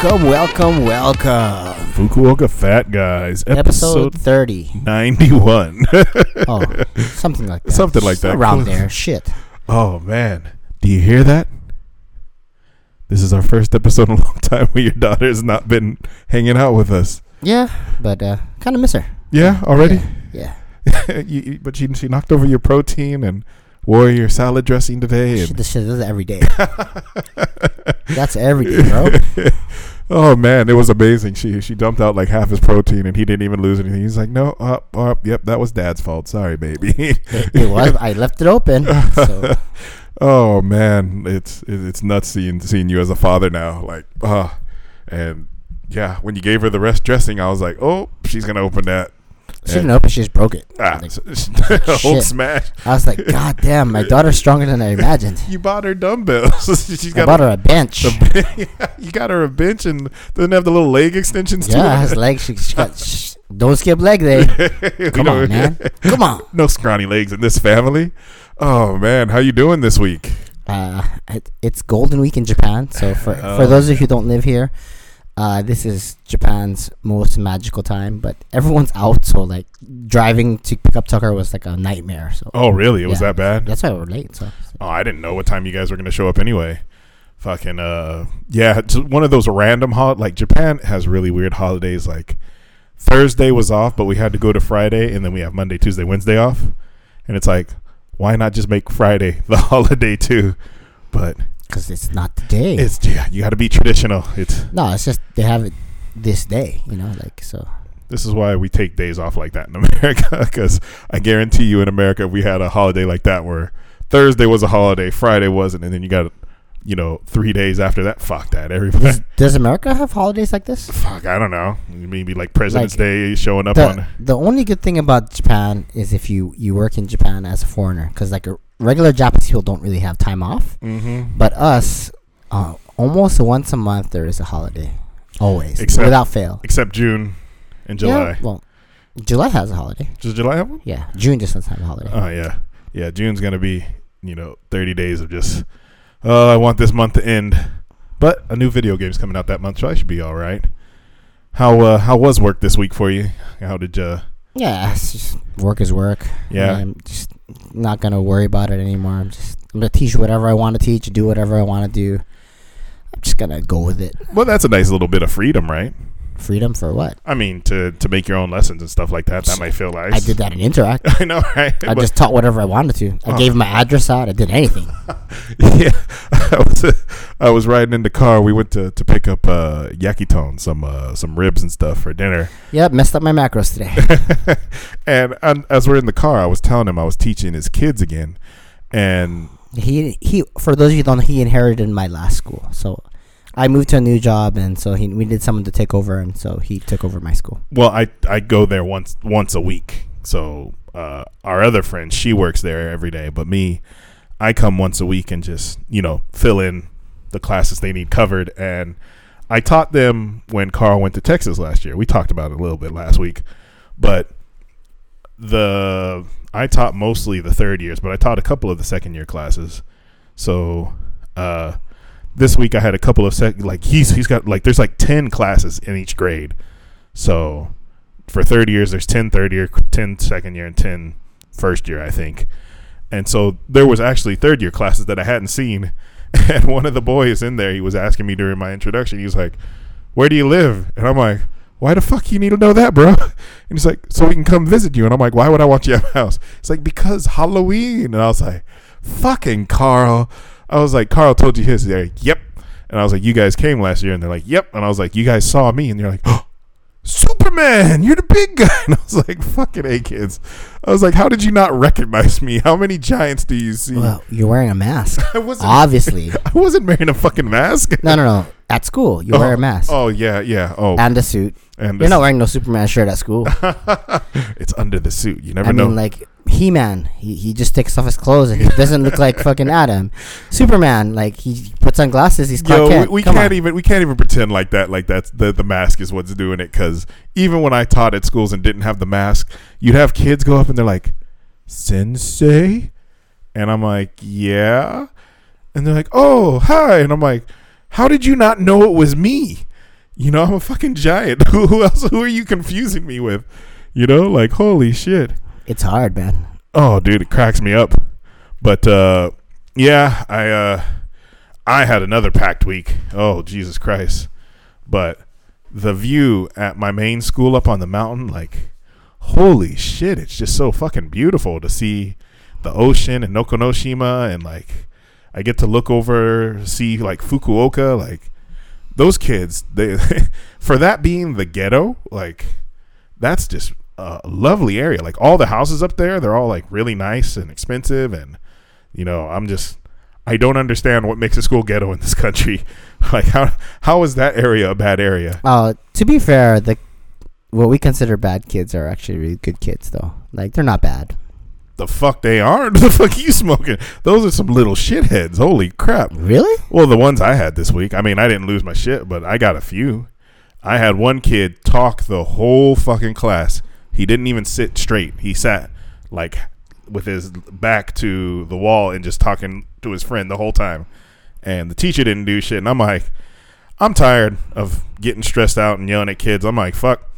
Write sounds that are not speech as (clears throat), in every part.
Welcome, welcome, welcome. Fukuoka Fat Guys, Episode episode 30. 91. Oh, something like that. Something like that. Around there. Shit. oh, man. Do you hear that? This is our first episode in a long (laughs) time where your daughter's not been hanging out with us. Yeah, but uh, kind of miss her. Yeah, already? Yeah. (laughs) You- you- but she, she knocked over your protein and wore your salad dressing today. yeah. And this shit does it every day. (laughs) That's every day, bro. Oh man, it was amazing. She she dumped out like half his protein and he didn't even lose anything. He's like, no, uh, uh, yep, that was dad's fault. Sorry, baby. It, (laughs) it was. I left it open. So, (laughs) oh man, it's it- it's nuts seeing seeing you as a father now. Like, uh and yeah, when you gave her the rest dressing, I was like, oh, she's gonna open that. She didn't open. She just broke it. Ah, Like, (laughs) (laughs) shit. smash. I was like, God damn, my (laughs) daughter's stronger than I imagined. You bought her dumbbells. she's I got bought her a bench. a, you got her a bench and doesn't have the little leg extensions Yeah, too. his legs. She, she got. Sh- don't skip leg day. Come on, man. Come on. no scrawny legs in this family. Oh man, how you doing this week? Uh, it, it's Golden Week in Japan. So for Oh. for those of you who don't live here, uh, this is Japan's most magical time. But everyone's out, so like driving to pick up Tucker was like a nightmare. So Oh really? It was that bad? that's why we're late. So Oh, I didn't know what time you guys were going to show up anyway. Fucking uh yeah, it's one of those random hol- like Japan has really weird holidays like Thursday was off, but we had to go to Friday and then we have Monday, Tuesday, Wednesday off. And it's like why not just make Friday (laughs) the holiday too? But because it's not the day. it's yeah, you got to be traditional. It's no, it's just they have it this day. You know, like so. this is why we take days off like that in (laughs) America cuz I guarantee you in America if we had a holiday like that where Thursday was a holiday, Friday wasn't and then you got you know, 3 days after that fuck that everybody Does, does America have holidays like this? Fuck, I don't know. Maybe like President's Like, Day showing up The, on. the only good thing about Japan is if you you work in Japan as a foreigner, because like a regular Japanese people don't really have time off. Mm-hmm. But us, uh, almost once a month there is a holiday, always Except- without fail. Except June and July. Yeah, well, July has a holiday. Does July have one? Yeah, June just doesn't have a holiday. Oh yeah, yeah. June's gonna be you know 30 days of just. Oh, I want this month to end. But a new video game's coming out that month, so I should be all right. How uh, how was work this week for you? How did you? yeah, it's just work is work. Yeah. I'm just not gonna worry about it anymore. I'm just I'm gonna teach whatever I want to teach, do whatever I want to do. I'm just gonna go with it. Well, that's a nice little bit of freedom, right? Freedom for what? I mean, to to make your own lessons and stuff like that. That might feel nice. I did that in Interac. (laughs) I know, right? I But- just taught whatever I wanted to. I Oh. gave my address out. I did anything. (laughs) yeah, (laughs) I was I was riding in the car. We went to, to pick up uh, yakiton, some uh, some ribs and stuff for dinner. Yep, messed up my macros today. and, and as we're in the car, I was telling him I was teaching his kids again, and he he. For those of you who don't know, he inherited my last school. So I moved to a new job, and so he we needed someone to take over, and so he took over my school. well, I I go there once once a week. So uh, our other friend, she works there every day, but me, I come once a week and just you know fill in the classes they need covered. And I taught them when Carl went to Texas last year. We talked about it a little bit last week, but the I taught mostly the third years, but I taught a couple of the second year classes. So uh, this week I had a couple of sec like he's he's got like there's like ten classes in each grade. So for third years there's 10 third year, 10 second year, and 10 first year, I think. And so there was actually third year classes that I hadn't seen. (laughs) And one of the boys in there, he was asking me during my introduction, he was like, Where do you live? And I'm like, Why the fuck you need to know that, bro? (laughs) And he's like, So we can come visit you. And I'm like, Why would I want you at my house? It's like, Because Halloween. And I was like, Fucking Carl. I was like, Carl told you his. They're like, Yep. And I was like, You guys came last year. And they're like, Yep. And I was like, You guys saw me. And they're like, Oh, Superman, you're the big guy. (laughs) And I was like, fucking A kids. I was like, how did you not recognize me? How many giants do you see? Well, you're wearing a mask, (laughs) I wasn't obviously. (laughs) I wasn't wearing a fucking mask. No, no, no. At school, you wear a oh, mask Oh yeah, yeah. Oh and a suit. and You're not wearing no Superman shirt at school. it's under the suit. You never I know. mean, like He Man, he, he just takes off his clothes and he doesn't look like fucking Adam. (laughs) Superman, like he puts on glasses, he's Clark Yo, we, Kent. we Come can't on. even we can't even pretend like that. Like that's the the mask is what's doing it. Because even when I taught at schools and didn't have the mask, you'd have kids go up and they're like, "Sensei," and I'm like, "Yeah," and they're like, "Oh, hi," and I'm like, "How did you not know it was me?" You know, I'm a fucking giant. (laughs) who, who else? Who are you confusing me with? You know, like holy shit. It's hard, man. Oh, dude, it cracks me up. But uh, yeah, I uh, I had another packed week. Oh, Jesus Christ! But the view at my main school up on the mountain, like, holy shit! It's just so fucking beautiful to see the ocean and Nokonoshima, and like, I get to look over, see like Fukuoka, like those kids. They (laughs) for that being the ghetto, like, that's just a lovely area. Like all the houses up there, they're all like really nice and expensive, and you know, I'm just I don't understand what makes a school ghetto in this country. (laughs) like how how is that area a bad area? Uh, to be fair, the what we consider bad kids are actually really good kids, though. Like they're not bad. The fuck they aren't. (laughs) the fuck you smoking? Those are some little shitheads. Holy crap! Really? Well, the ones I had this week. I mean, I didn't lose my shit, but I got a few. I had one kid talk the whole fucking class. He didn't even sit straight. He sat like with his back to the wall and just talking to his friend the whole time. And the teacher didn't do shit. And I'm like, I'm tired of getting stressed out and yelling at kids. I'm like, fuck.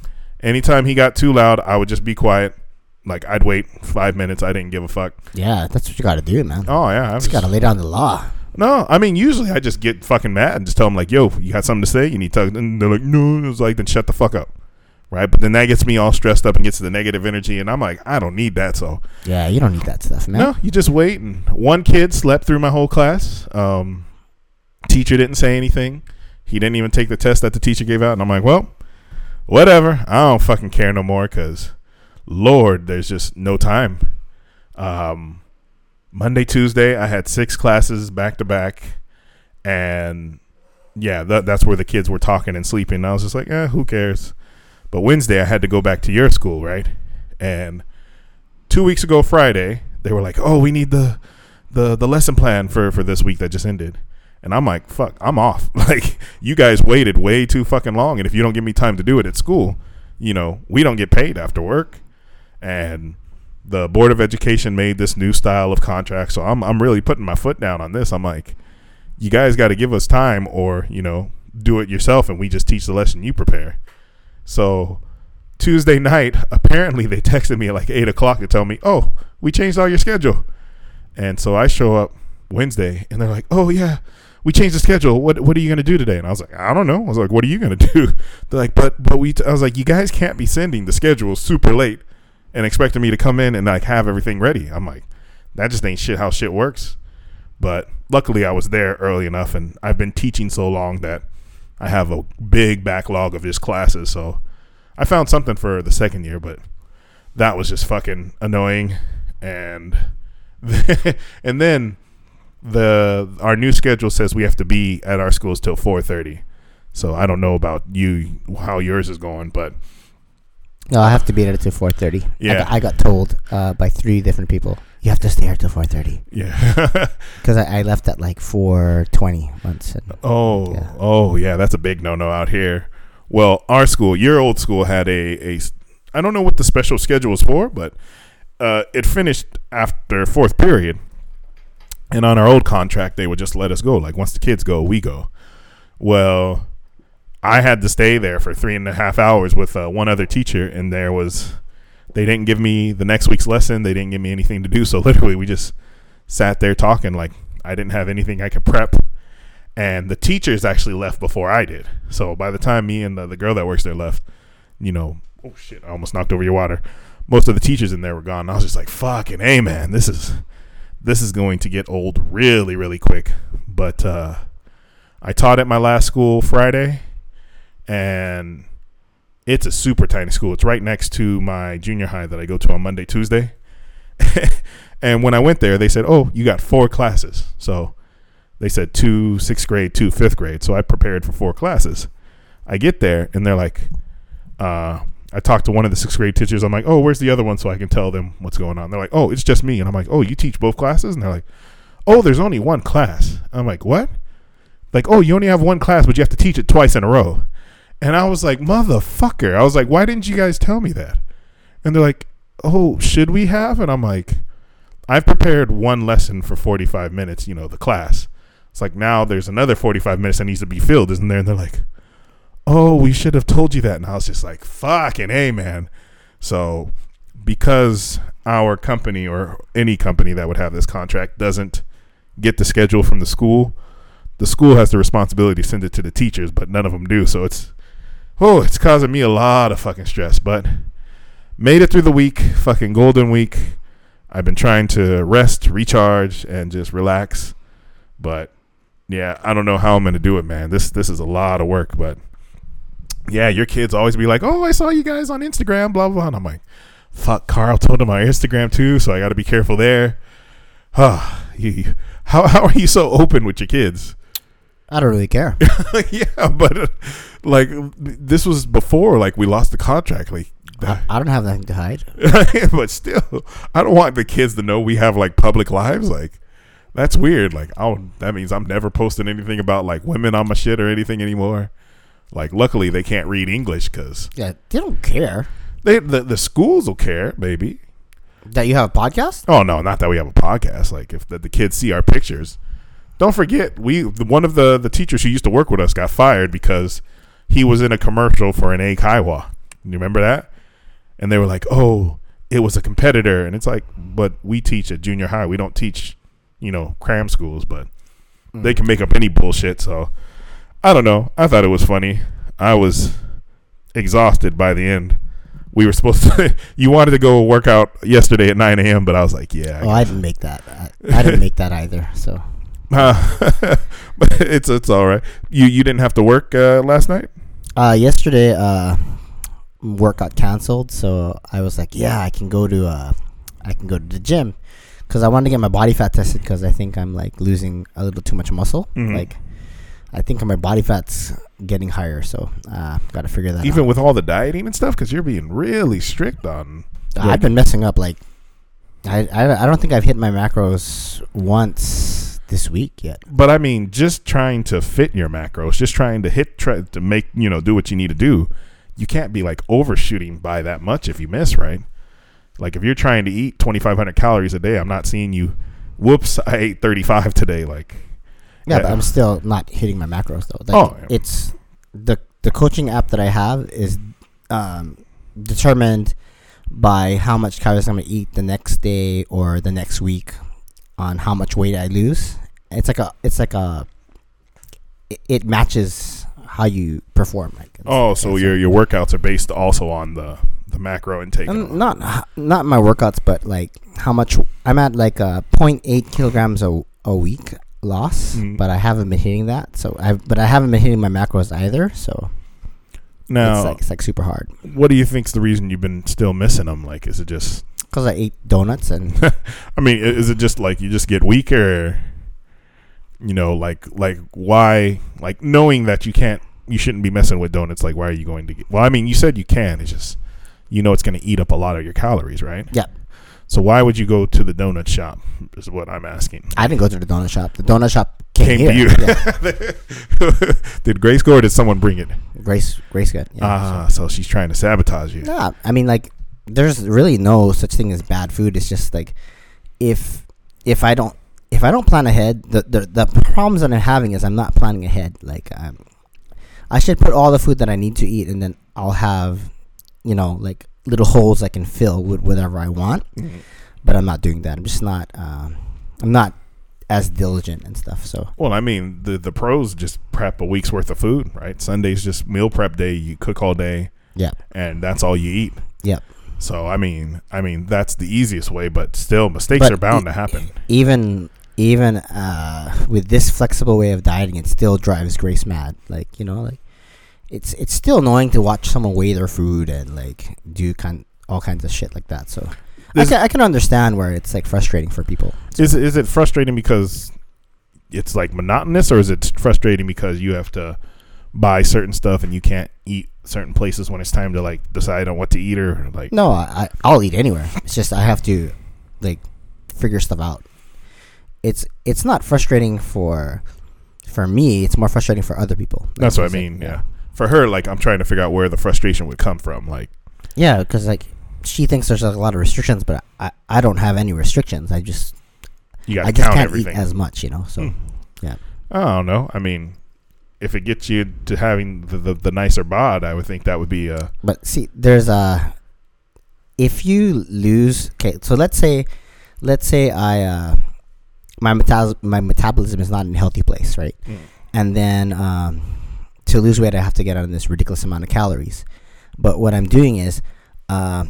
Anytime he got too loud, I would just be quiet. Like I'd wait five minutes. I didn't give a fuck. Yeah, that's what you got to do, man. Oh yeah, I just got to lay down the law. No, I mean usually I just get fucking mad and just tell them like, "Yo, you got something to say? You need to." And they're like, "No." It's like, then shut the fuck up right? But then that gets me all stressed up and gets the negative energy, and I'm like, I don't need that. So yeah, you don't need that stuff, man. No, you just wait. And one kid slept through my whole class. Um, teacher didn't say anything. He didn't even take the test that the teacher gave out, and I'm like, well, whatever. I don't fucking care no more because, Lord, there's just no time. Um, Monday, Tuesday, I had six classes back to back, and yeah, that, that's where the kids were talking and sleeping. And I was just like, eh, who cares? But Wednesday I had to go back to your school, right? And two weeks ago Friday, they were like, "Oh, we need the the the lesson plan for for this week that just ended." And I'm like, "Fuck, I'm off." (laughs) Like you guys waited way too fucking long, and if you don't give me time to do it at school, you know, we don't get paid after work. And the board of education made this new style of contract, so I'm I'm really putting my foot down on this. I'm like, you guys got to give us time, or you know, do it yourself, and we just teach the lesson you prepare. So Tuesday night, (laughs) apparently they texted me at like eight o'clock to tell me, "Oh, we changed all your schedule." And so I show up Wednesday, and they're like, "Oh yeah, we changed the schedule. What what are you gonna do today?" And I was like, "I don't know." I was like, "What are you gonna (laughs) do?" They're like, "But but we." T-. I was like, "You guys can't be sending the schedule super late and expecting me to come in and like have everything ready." I'm like, "That just ain't shit how shit works." But luckily, I was there early enough, and I've been teaching so long that I have a big backlog of just classes, so I found something for the second year, but that was just fucking annoying. And (laughs) and then the our new schedule says we have to be at our schools till four thirty. So I don't know about you how yours is going, but no, I have to be there till four thirty. Yeah, I got, I got told uh, by three different people you have to stay here till four thirty. Yeah, (laughs) because I, I, left at like four twenty once. And, oh, yeah. oh yeah, that's a big no no out here. Well, our school, your old school, had a a. I don't know what the special schedule was for, but uh, it finished after fourth period. And on our old contract, they would just let us go. Like once the kids go, we go. Well, I had to stay there for three and a half hours with uh, one other teacher, and there was they didn't give me the next week's lesson. They didn't give me anything to do. So (laughs) literally, we just sat there talking like I didn't have anything I could prep. And the teachers actually left before I did. So by the time me and the, the girl that works there left, you know, oh shit, I almost knocked over your water. Most of the teachers in there were gone. I was just like, fucking, hey man, this is this is going to get old really, really quick. But uh, I taught at my last school Friday, and it's a super tiny school. It's right next to my junior high that I go to on Monday, Tuesday. (laughs) and when I went there, they said, "Oh, you got four classes." So they said two sixth grade, two fifth grade. So I prepared for four classes. I get there and they're like, uh, I talked to one of the sixth grade teachers. I'm like, oh, where's the other one so I can tell them what's going on? They're like, oh, it's just me. And I'm like, oh, you teach both classes? And they're like, oh, there's only one class. I'm like, what? Like, oh, you only have one class, but you have to teach it twice in a row. And I was like, motherfucker. I was like, why didn't you guys tell me that? And they're like, oh, should we have? And I'm like, I've prepared one lesson for 45 minutes, you know, the class. It's like now there's another 45 minutes that needs to be filled, isn't there? And they're like, "Oh, we should have told you that." And I was just like, "Fucking a man." So because our company or any company that would have this contract doesn't get the schedule from the school, the school has the responsibility to send it to the teachers, but none of them do. So it's oh, it's causing me a lot of fucking stress. But made it through the week, fucking golden week. I've been trying to rest, recharge, and just relax. But yeah, I don't know how I'm gonna do it, man. This this is a lot of work, but yeah, your kids always be like, "Oh, I saw you guys on Instagram," blah blah. And I'm like, "Fuck, Carl told him my Instagram too, so I got to be careful there." (sighs) Huh. You- how how are you so open with your kids? I don't really care. (laughs) yeah, but uh, like this was before like we lost the contract, like. I, I don't have nothing to hide. (laughs) but still, I don't want the kids to know we have like public lives. Like, that's weird. Like, oh, that means I'm never posting anything about like women on my shit or anything anymore. Like, luckily they can't read English because Yeah, they don't care they the, the schools will care. Maybe. that you have a podcast. Oh no, not that we have a podcast. Like, if the, the kids see our pictures, don't forget we the, one of the the teachers who used to work with us got fired because he was in a commercial for an eikaiwa. You remember that? And they were like, "Oh, it was a competitor." And it's like, "But we teach at junior high. We don't teach, you know, cram schools, but they can make up any bullshit." So, I don't know. I thought it was funny. I was exhausted by the end. We were supposed to. (laughs) you wanted to go work out yesterday at 9 a.m., but I was like, "Yeah, I Oh, I didn't make that. I, I didn't (laughs) make that either. So Uh, (laughs) but it's it's all right. You you didn't have to work uh, last night. Uh, yesterday, uh, work got canceled. So I was like, yeah, I can go to uh, I can go to the gym because I wanted to get my body fat tested because I think I'm like losing a little too much muscle. Mhm. Like, I think my body fat's getting higher. So uh, got to figure that out. Even out. with all the dieting and stuff, because you're being really strict on. I've been messing up. Like, I, I I don't think I've hit my macros once this week yet. But I mean, just trying to fit your macros, just trying to hit, try to make you know do what you need to do. You can't be like overshooting by that much if you miss, right? Like if you're trying to eat 2,500 calories a day, I'm not seeing you. Whoops, I ate 35 today. Like, Yeah, Yeah. but I'm still not hitting my macros though. Like, Oh, yeah. it's the the coaching app that I have is um, determined by how much calories I'm gonna eat the next day or the next week on how much weight I lose. It's like a it's like a it, it matches how you perform. Like oh, so your your workouts are based also on the the macro intake. not not my workouts, but like how much I'm at like a 0.8 kilograms a, a week loss, Mm. but I haven't been hitting that. So I but I haven't been hitting my macros either. So Now, it's like it's like super hard what do you think's the reason you've been still missing them? Like, is it just? Because I ate donuts and (laughs) I mean, is it just like you just get weaker? You know, like like why? Like knowing that you can't, you shouldn't be messing with donuts. Like, why are you going to? get Well, I mean, you said you can. It's just you know it's going to eat up a lot of your calories, right? Yeah. So why would you go to the donut shop? Is what I'm asking. I didn't go to the donut shop. The donut shop came, Came to you. Yeah. (laughs) did Grace go or did someone bring it? Grace Grace good. Yeah, Ah, so she's trying to sabotage you. so. yeah, I mean like there's really no such thing as bad food. It's just like if if I don't if I don't plan ahead, the the, the problems that I'm having is I'm not planning ahead. Like um, I should put all the food that I need to eat, and then I'll have, you know, like little holes I can fill with whatever I want. Mhm. But I'm not doing that. I'm just not. Um, I'm not as diligent and stuff. So Well, I mean, the the pros just prep a week's worth of food, right? Sunday's just meal prep day. You cook all day, yeah, and that's all you eat. Yep. So I mean, I mean that's the easiest way, but still, mistakes But are bound e- to happen. even even uh, with this flexible way of dieting, it still drives Grace mad. Like you know, like it's it's still annoying to watch someone weigh their food and like do kind all kinds of shit like that. So I can I can understand where it's like frustrating for people. Is is it frustrating because it's like monotonous, or is it frustrating because you have to buy certain stuff and you can't eat certain places when it's time to like decide on what to eat or like? No, I I'll eat anywhere. It's just I have to like figure stuff out. It's it's not frustrating for for me. It's more frustrating for other people. Like, That's what I it's like- mean. Yeah. For her, like I'm trying to figure out where the frustration would come from. Like, Yeah, because like she thinks there's like, a lot of restrictions, but I, I don't have any restrictions. I just you got I just count can't everything. eat as much, you know. So hmm. yeah I don't know. I mean, if it gets you to having the, the, the nicer bod, I would think that would be a But see, there's a if you lose. Okay, so let's say, let's say I uh, my metabol- my metabolism is not in a healthy place, right? And then um, to lose weight, I have to get on this ridiculous amount of calories. But what I'm doing is, uh,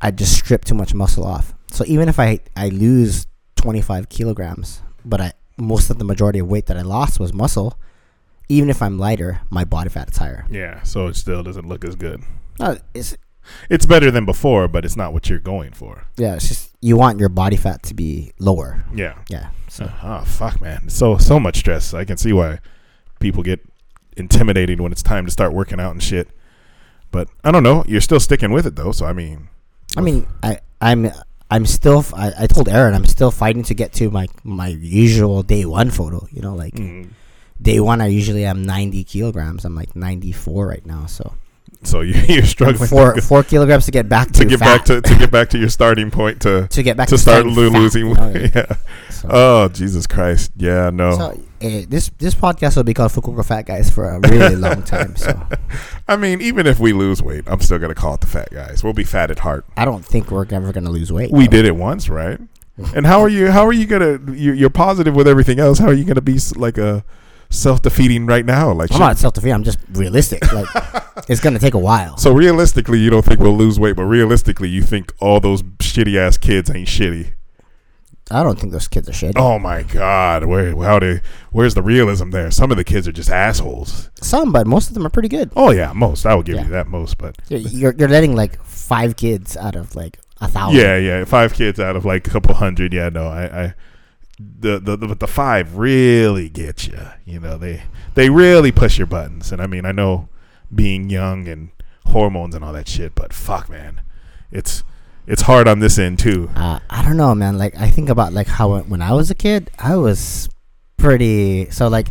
I just strip too much muscle off. So even if I I lose 25 kilograms, but I most of the majority of weight that I lost was muscle. Even if I'm lighter, my body fat is higher. yeah. So it still doesn't look as good. No, it's It's better than before, but it's not what you're going for. Yeah, it's just you want your body fat to be lower. Yeah. Yeah. So Oh fuck, man! So so much stress. I can see why people get intimidated when it's time to start working out and shit. But I don't know. You're still sticking with it though. So I mean, I mean, I I'm I'm still I told Aaron I'm still fighting to get to my my usual day one photo. You know, like mm, day one I usually am 90 kilograms. I'm like 94 right now. So so you, (laughs) you're struggling four four kilograms to get back to, to get fat, back to to get back to your starting point to (laughs) to get back to start lo- losing. you know, weight. (laughs) yeah. So, Oh Jesus Christ! Yeah, no. so eh, this this podcast will be called Fukuoka Fat Guys for a really long time. So I mean, even if we lose weight, I'm still gonna call it the fat guys. We'll be fat at heart. I don't think we're ever gonna lose weight. We though. did it once, right? And how are you? How are you gonna? You're, you're positive with everything else. How are you gonna be like a self defeating right now? Like, I'm shit. not self defeating. I'm just realistic. Like (laughs) it's gonna take a while. so realistically, you don't think we'll lose weight, but realistically, you think all those shitty ass kids ain't shitty. I don't think those kids are shitty. Oh my god, where how they? Where's the realism there? Some of the kids are just assholes. Some, but most of them are pretty good. Oh yeah, most I will give Yeah. you that most, but You're, you're you're letting like five kids out of like a thousand. yeah, yeah, five kids out of like a couple hundred. Yeah, no, I, I the the the, the five really get you. You know, they they really push your buttons. And I mean, I know being young and hormones and all that shit, but fuck, man, it's it's hard on this end too. Uh, I don't know, man. Like I think about like how when I was a kid, I was pretty. So like,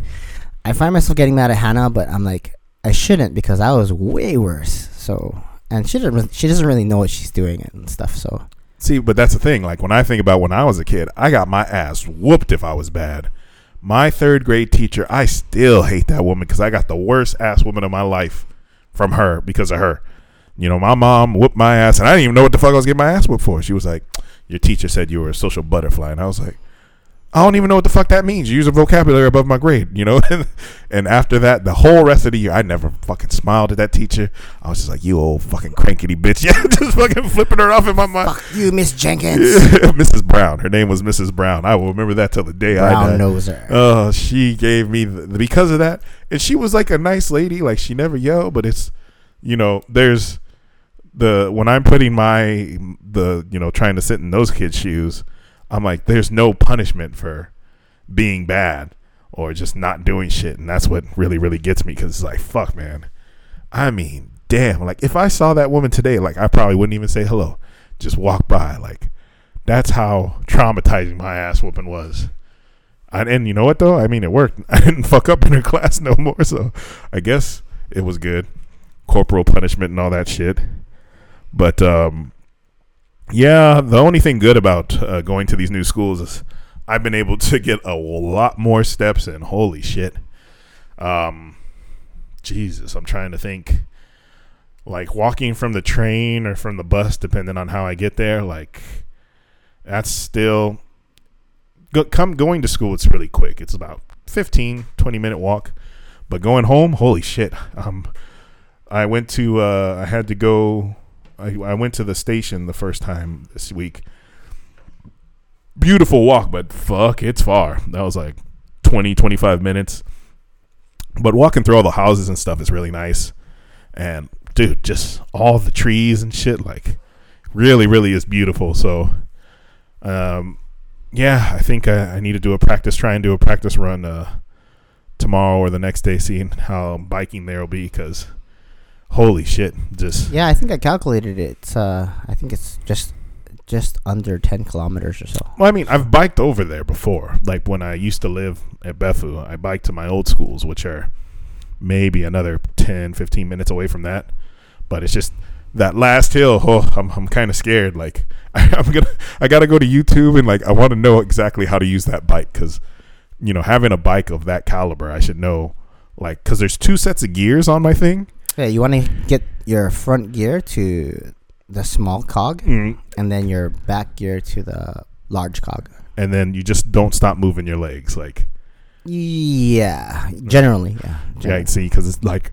I find myself getting mad at Hannah, but I'm like, I shouldn't because I was way worse. So and she doesn't she doesn't really know what she's doing and stuff. So See, but that's the thing. Like when I think about when I was a kid, I got my ass whooped if I was bad. My third grade teacher, I still hate that woman because I got the worst ass woman of my life from her because of her. You know, my mom whooped my ass, and I didn't even know what the fuck I was getting my ass whooped for. She was like, "Your teacher said you were a social butterfly," and I was like, "I don't even know what the fuck that means. You use a vocabulary above my grade, you know." (laughs) and after that, the whole rest of the year, I never fucking smiled at that teacher. I was just like, "You old fucking crankety bitch," (laughs) yeah, just fucking flipping her off in my mind. fuck you, Miss Jenkins. (laughs) Mrs. Brown. Her name was Mrs. Brown. I will remember that till the day I die. Brown die. noser. Oh, uh, she gave me the, because of that, and she was like a nice lady. Like she never yelled, but it's you know there's the when I'm putting my the you know trying to sit in those kids' shoes, I'm like there's no punishment for being bad or just not doing shit, and that's what really really gets me because it's like fuck man, I mean damn like if I saw that woman today, like I probably wouldn't even say hello, just walk by like that's how traumatizing my ass whooping was. And, and you know what though? I mean, it worked. (laughs) I didn't fuck up in her (laughs) class no more, so I guess it was good. Corporal punishment and all that shit. But um, yeah, the only thing good about uh, going to these new schools is I've been able to get a lot more steps in. Holy shit! Um, Jesus, I'm trying to think. Like walking from the train or from the bus, depending on how I get there, like that's still go, come going to school it's really quick it's about 15 20 minute walk but going home holy shit um i went to uh i had to go I, I went to the station the first time this week. Beautiful walk but fuck it's far. That was like 20 25 minutes. But walking through all the houses and stuff is really nice. And dude just all the trees and shit like really really is beautiful. So um yeah, I think I, I need to do a practice, try and do a practice run uh, tomorrow or the next day, seeing how biking there will be. Because holy shit, just Yeah, I think I calculated it. It's uh, I think it's just just under ten kilometers or so. well, I mean, I've biked over there before. Like when I used to live at Befu, I biked to my old schools, which are maybe another 10, 15 minutes away from that. But it's just that last hill. Oh, I'm I'm kind of scared. Like (laughs) I'm gonna I gotta go to YouTube and like I want to know exactly how to use that bike because you know having a bike of that caliber, I should know like because there's two sets of gears on my thing. Yeah, you want to get your front gear to the small cog, Mm. and then your back gear to the large cog. and then you just don't stop moving your legs. Like, Yeah, generally, yeah. yeah, see, because it's like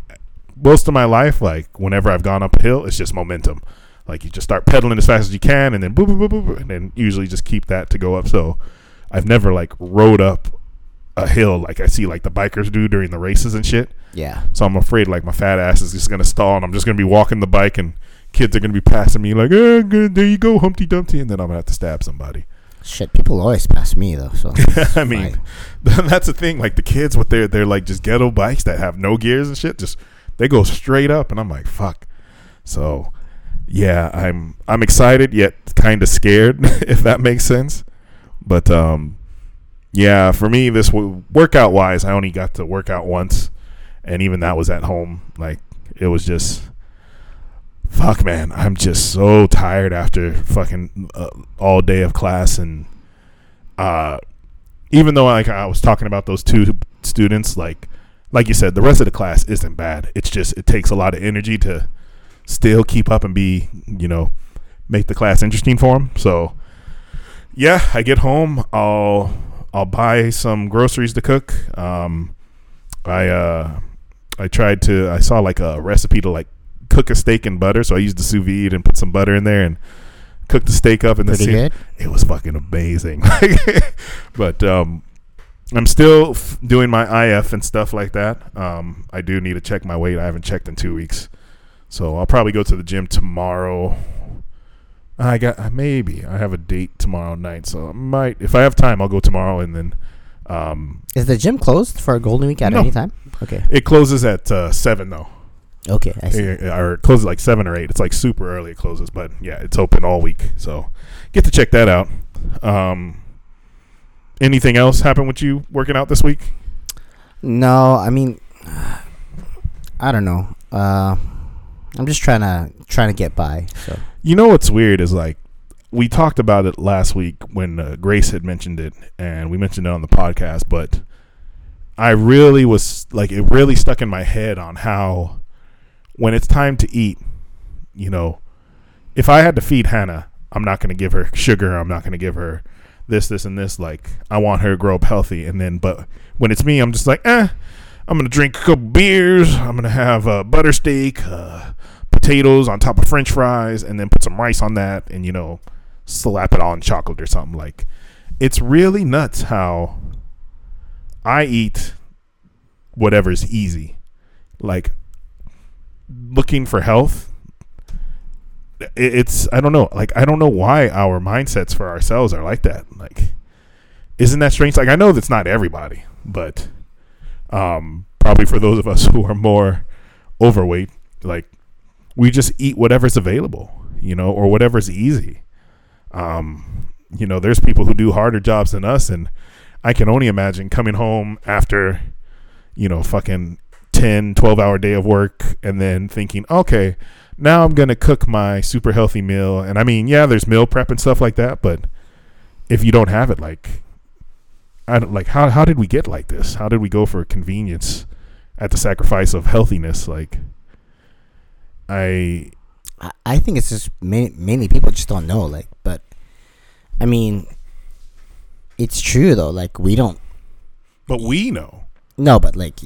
most of my life, like whenever I've gone up a hill, it's just momentum. Like you just start pedaling as fast as you can, and then boop, boop, boop, boop, and then usually just keep that to go up. So I've never like rode up a hill like I see like the bikers do during the races and shit. Yeah. So I'm afraid like my fat ass is just gonna stall, and I'm just gonna be walking the bike, and kids are gonna be passing me like, eh, good, there you go, Humpty Dumpty, and then I'm gonna have to stab somebody. Shit, people always pass me though. So (laughs) I mean, (laughs) that's the thing. Like the kids with their they're like just ghetto bikes that have no gears and shit. Just they go straight up, and I'm like, fuck. So, yeah, I'm I'm excited yet kind of scared, (laughs) if that makes sense. But um, yeah, for me, this w- workout wise, I only got to work out once, and even that was at home. Like it was just. Fuck man, I'm just so tired after fucking uh, all day of class and uh even though like I was talking about those two students, like like you said, the rest of the class isn't bad. It's just it takes a lot of energy to still keep up and be, you know, make the class interesting for them. So yeah, I get home, I'll I'll buy some groceries to cook. Um, I uh I tried to I saw like a recipe to like cook a steak in butter, so I used the sous vide and put some butter in there and cooked the steak up in the pretty see- good. it was fucking amazing. (laughs) but um, I'm still f- doing my IF and stuff like that. Um, I do need to check my weight. I haven't checked in two weeks, so I'll probably go to the gym tomorrow. I got maybe I have a date tomorrow night, so I might if I have time, I'll go tomorrow and then. Um, Is the gym closed for a Golden Week at No. any time? Okay. it closes at uh, seven though, Okay, I see. Eh, or it closes like seven or eight. It's like super early. It closes, but yeah, it's open all week. So get to check that out. Um, anything else happen with you working out this week? No, I mean, I don't know. Uh, I'm just trying to trying to get by. So You know what's weird is like we talked about it last week when uh, Grace had mentioned it, and we mentioned it on the podcast. But I really was like, it really stuck in my head on how when it's time to eat, you know, if I had to feed Hannah, I'm not going to give her sugar. I'm not going to give her this, this, and this. Like I want her to grow up healthy, and then but when it's me, I'm just like, eh. I'm gonna drink a couple beers. I'm gonna have a butter steak, uh, potatoes on top of French fries, and then put some rice on that, and you know, slap it on chocolate or something. Like, it's really nuts how I eat whatever's easy. Like, looking for health. It's I don't know. Like I don't know why our mindsets for ourselves are like that. Like, isn't that strange? Like I know that's not everybody, but um, probably for those of us (laughs) who are more overweight, like we just eat whatever's available, you know, or whatever's easy. Um, you know, there's people who do harder jobs than us, and I can only imagine coming home after, you know, fucking 10, 12 hour day of work and then thinking, okay, now I'm going to cook my super healthy meal. And I mean, yeah, there's meal prep and stuff like that, but if you don't have it, like, I don't like how how did we get like this? How did we go for convenience at the sacrifice of healthiness? Like, I I, think it's just many, mainly people just don't know. Like, but I mean, it's true though. Like we don't. but we know. No, but like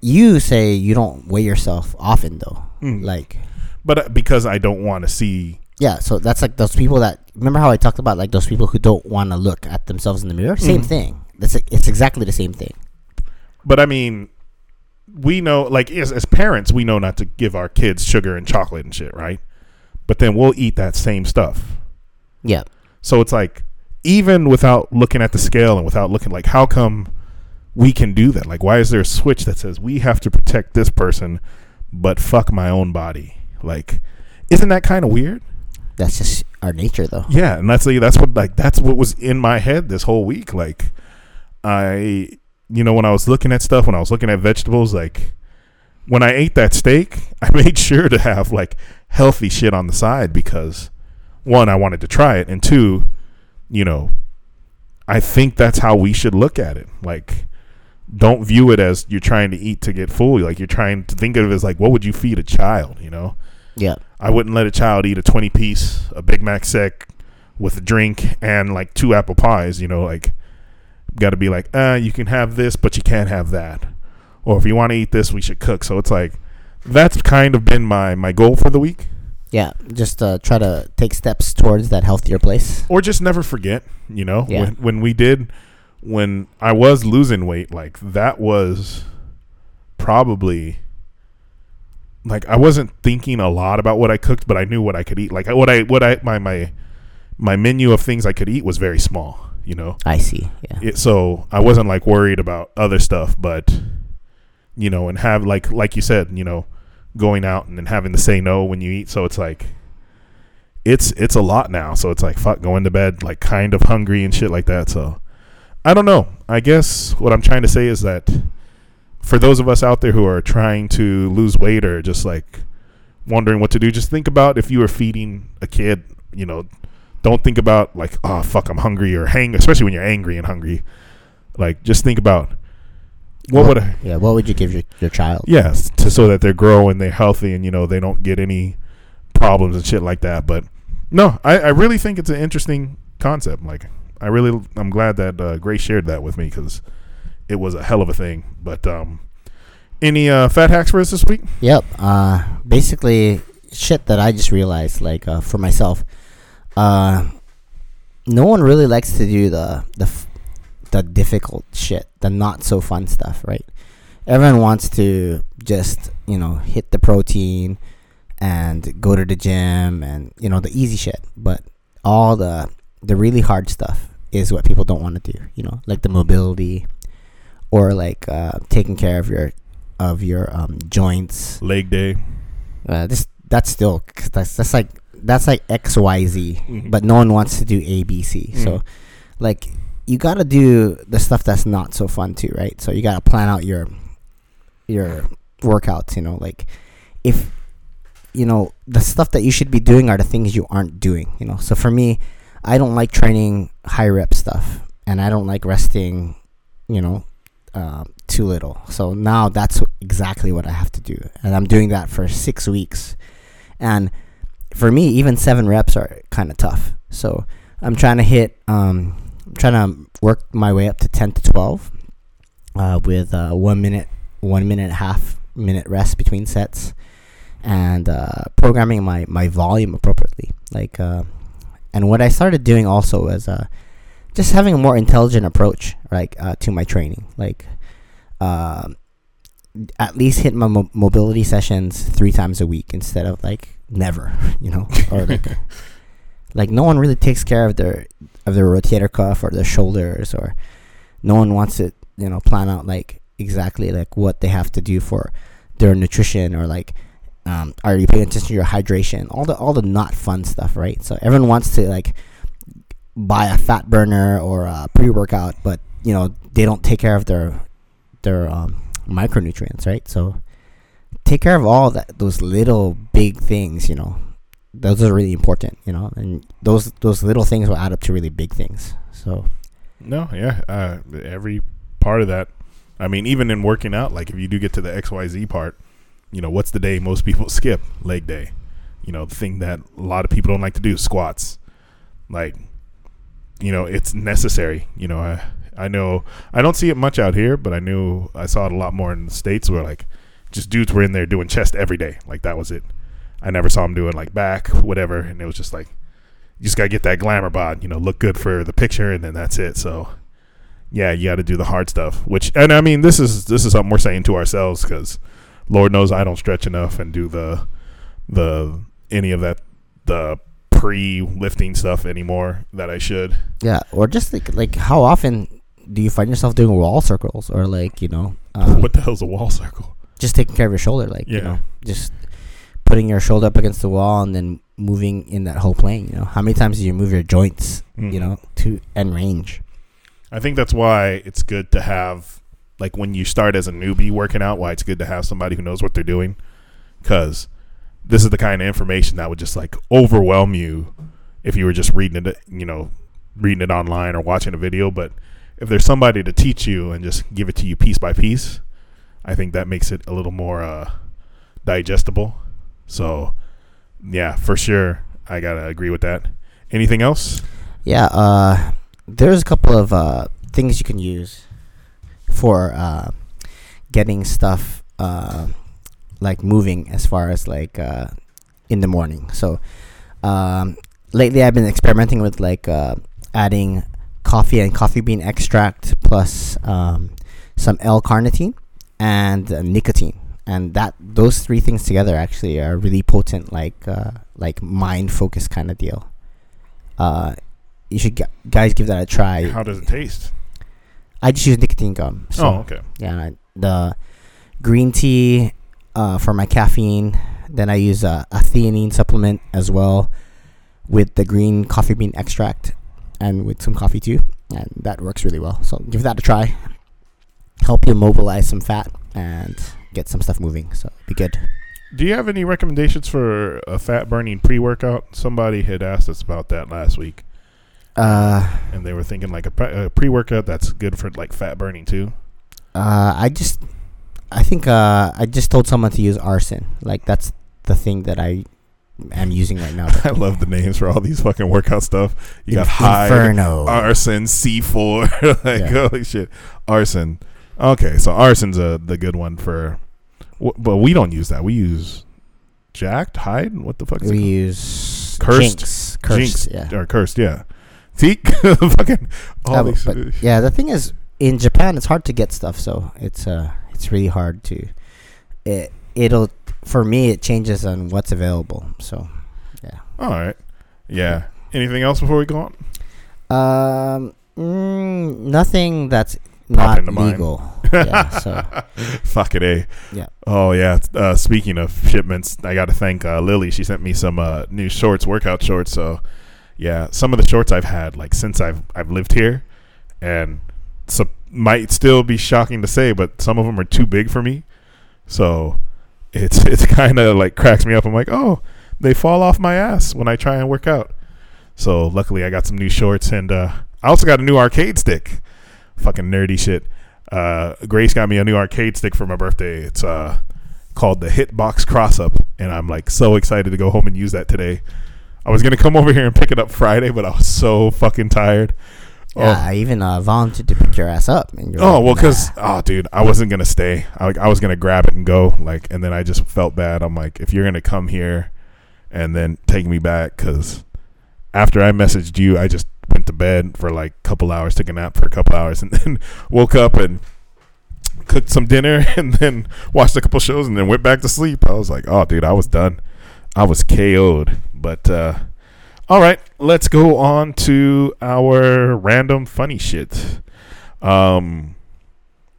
you say you don't weigh yourself often though. Mm. Like But uh, because I don't want to see, yeah, so that's like those people that remember how I talked about like those people who don't want to look at themselves in the mirror. Same Mhm. thing. That's it's exactly the same thing. but I mean, we know, like as, as parents, we know not to give our kids sugar and chocolate and shit, right? But then we'll eat that same stuff. Yeah. So it's like, even without looking at the scale and without looking, like, how come we can do that? Like, why is there a switch that says we have to protect this person, but fuck my own body? Like, isn't that kind of weird? That's just our nature though. Yeah, and that's like, that's what like that's what was in my head this whole week. Like, I, you know, when I was looking at stuff, when I was looking at vegetables, like when I ate that steak, (laughs) I made sure to have like healthy shit on the side because one, I wanted to try it, and two, you know, I think that's how we should look at it. Like, don't view it as you're trying to eat to get full. Like you're trying to think of it as like, what would you feed a child? You know, Yeah. I wouldn't let a child eat a 20 piece, a Big Mac sec with a drink and like two apple pies. You know, like got to be like, uh, you can have this, but you can't have that. Or if you want to eat this, we should cook. So it's like that's kind of been my my goal for the week. Yeah. Just uh, try to take steps towards that healthier place. or just never forget you know Yeah. when, when we did when i was losing weight like that was probably like i wasn't thinking a lot about what i cooked but i knew what i could eat like what i what i my my my menu of things i could eat was very small you know I see. Yeah. it, so i wasn't like worried about other stuff but you know and have like like you said you know going out and then having to say no when you eat. So it's like it's it's a lot now. So it's like fuck going to bed like kind of hungry and shit like that. So i don't know. I guess what i'm trying to say is that for those of us out there who are trying to lose weight or just like wondering what to do just think about if you were feeding a kid you know don't think about like oh fuck i'm hungry or hang especially when you're angry and hungry. Like just think about what would I, Yeah. What would you give your, your child? yes to so that they're growing they're healthy and you know they don't get any problems and shit like that but no i, I really think it's an interesting concept like i really i'm glad that uh, grace shared that with me because it was a hell of a thing but um any uh fat hacks for us this week Yep. Uh, basically, shit that I just realized, like uh, for myself, uh, no one really likes to do the the the difficult shit, the not so fun stuff, right? Everyone wants to just you know hit the protein and go to the gym and you know the easy shit, but all the the really hard stuff is what people don't want to do. You know, like the mobility or like uh, taking care of your of your um, joints. leg day Uh, this that's still that's that's like that's like X Y Z, Mhm. but no one wants to do A B C. So Mhm. like you got to do the stuff that's not so fun too, right? So you got to plan out your your workouts. You know, like if you know the stuff that you should be doing are the things you aren't doing. You know, so for me, I don't like training high rep stuff, and I don't like resting. You know, uh, too little. So now that's exactly what I have to do, and I'm doing that for six weeks. And for me, even seven reps are kind of tough. So I'm trying to hit, um, I'm trying to work my way up to ten to twelve, uh, with uh, one minute, one minute and a half minute rest between sets, and uh, programming my my volume appropriately. Like, uh, and what I started doing also was uh, just having a more intelligent approach, like uh, to my training. Like, um at least hit my mo- mobility sessions three times a week instead of like never, (laughs) you know, or like (laughs) like no one really takes care of their of their rotator cuff or their shoulders, or no one wants to you know plan out like exactly like what they have to do for their nutrition or like um, are you paying attention to your hydration? All the all the not fun stuff right? So everyone wants to like buy a fat burner or a pre-workout but you know they don't take care of their their um, micronutrients right? So take care of all that those little big things you know those are really important you know and those those little things will add up to really big things so No, yeah. Uh, every part of that. I mean, even in working out, like if you do get to the XYZ part, you know, what's the day most people (laughs) skip? Leg day. You know, the thing that a lot of people don't like to do, squats. Like, you know, it's necessary. You know, I I know I don't see it much out here, but I knew I saw it a lot more in the states where like just dudes were in there doing chest every day. Like that was it. I never saw him doing like back, whatever, and it was just like you just gotta get that glamour bod, you know, look good for the picture, and then that's it. So, yeah, you got to do the hard stuff. Which, and I mean, this is this is something we're saying to ourselves because Lord knows I don't stretch enough and do the the any of that the pre lifting stuff anymore that I should. Yeah, or just like like how often do you find yourself doing wall circles or like you know (laughs) um, what the hell's a wall circle? just taking care of your shoulder, like you know just putting your shoulder up against the wall and then moving in that whole plane. You know how many times do you move your joints? You Mhm. know to and range. I think that's why it's good to have like when you start as a newbie working out. Why it's good to have somebody who knows what they're doing, because this is the kind of information that would just like overwhelm you if you were just reading it, you know, reading it online or watching a video. But if there's somebody to teach you and just give it to you piece by piece, I think that makes it a little more uh, digestible. So, yeah, for sure, I gotta agree with that. Anything else? Yeah, uh, there's a couple of uh, things you can use for uh, getting stuff uh, like moving as far as like uh, in the morning. So um, lately, I've been experimenting with like uh, adding coffee and coffee bean extract plus um, some L-carnitine and nicotine, and that those three things together actually are really potent, like uh, like mind focus kind of deal. Uh, you should g- guys give that a try. How does it taste? I just use nicotine gum. So oh, okay. yeah, the green tea uh, for my caffeine. Then I use a, a theanine supplement as well with the green coffee bean extract and with some coffee too, and that works really well. So give that a try. Help you mobilize some fat and get some stuff moving. So be good. Do you have any recommendations for a fat burning pre workout? Somebody had asked us about that last week, Uh, and they were thinking like a, pre workout that's good for like fat burning too. uh, I just, I think uh, I just told someone to use arson. Like that's the thing that I am using right now. (laughs) I love the names for all these fucking workout stuff. You got high, Inferno. arson, C four, (laughs) like Yeah. holy shit, arson. Okay, so arson's a the good one for, but we don't use that. We use jacked hide. What the fuck is we it? use Cursed? Jinx. Cursed, Jinx yeah. or cursed? Yeah. See, (laughs) fucking all Uh, these. but yeah, the thing is, in Japan, it's hard to get stuff, so it's uh, it's really hard to. It it'll for me it changes on what's available. So, yeah. All right. Yeah. Anything else before we go on? Um, mm, nothing that's not legal. (laughs) yeah. So Fuck it, eh? Yeah. Oh yeah. Uh, speaking of shipments, I got to thank uh, Lily. She sent me some uh, new shorts, workout shorts. So yeah, some of the shorts I've had like since I've I've lived here, and so might still be shocking to say, but some of them are too big for me. So it's (laughs) it's kind of like cracks me up. I'm like, oh, they fall off my ass when I try and work out. So luckily, I got some new shorts, and uh, I also got a new arcade stick. Fucking nerdy shit. Uh, Grace got me a new arcade stick for my birthday. It's uh called the Hitbox Cross Up, and I'm like so excited to go home and use that today. I was gonna come over here and pick it up Friday, but I was so fucking tired. yeah, I even uh, volunteered to pick your ass up. And you're Oh like, well, because "Nah." oh, dude, I wasn't gonna stay. I, I was gonna grab it and go. Like, and then I just felt bad. I'm like, if you're gonna come here and then take me back, because after I messaged you, I just went to bed for like a couple hours, took a nap for a couple hours, and (laughs) then woke up and cooked some dinner, (laughs) and then watched a couple shows, and then went back to sleep. I was like, oh, dude, I was done. I was KO'd. But uh, all right, let's go on to our random funny shit. Um,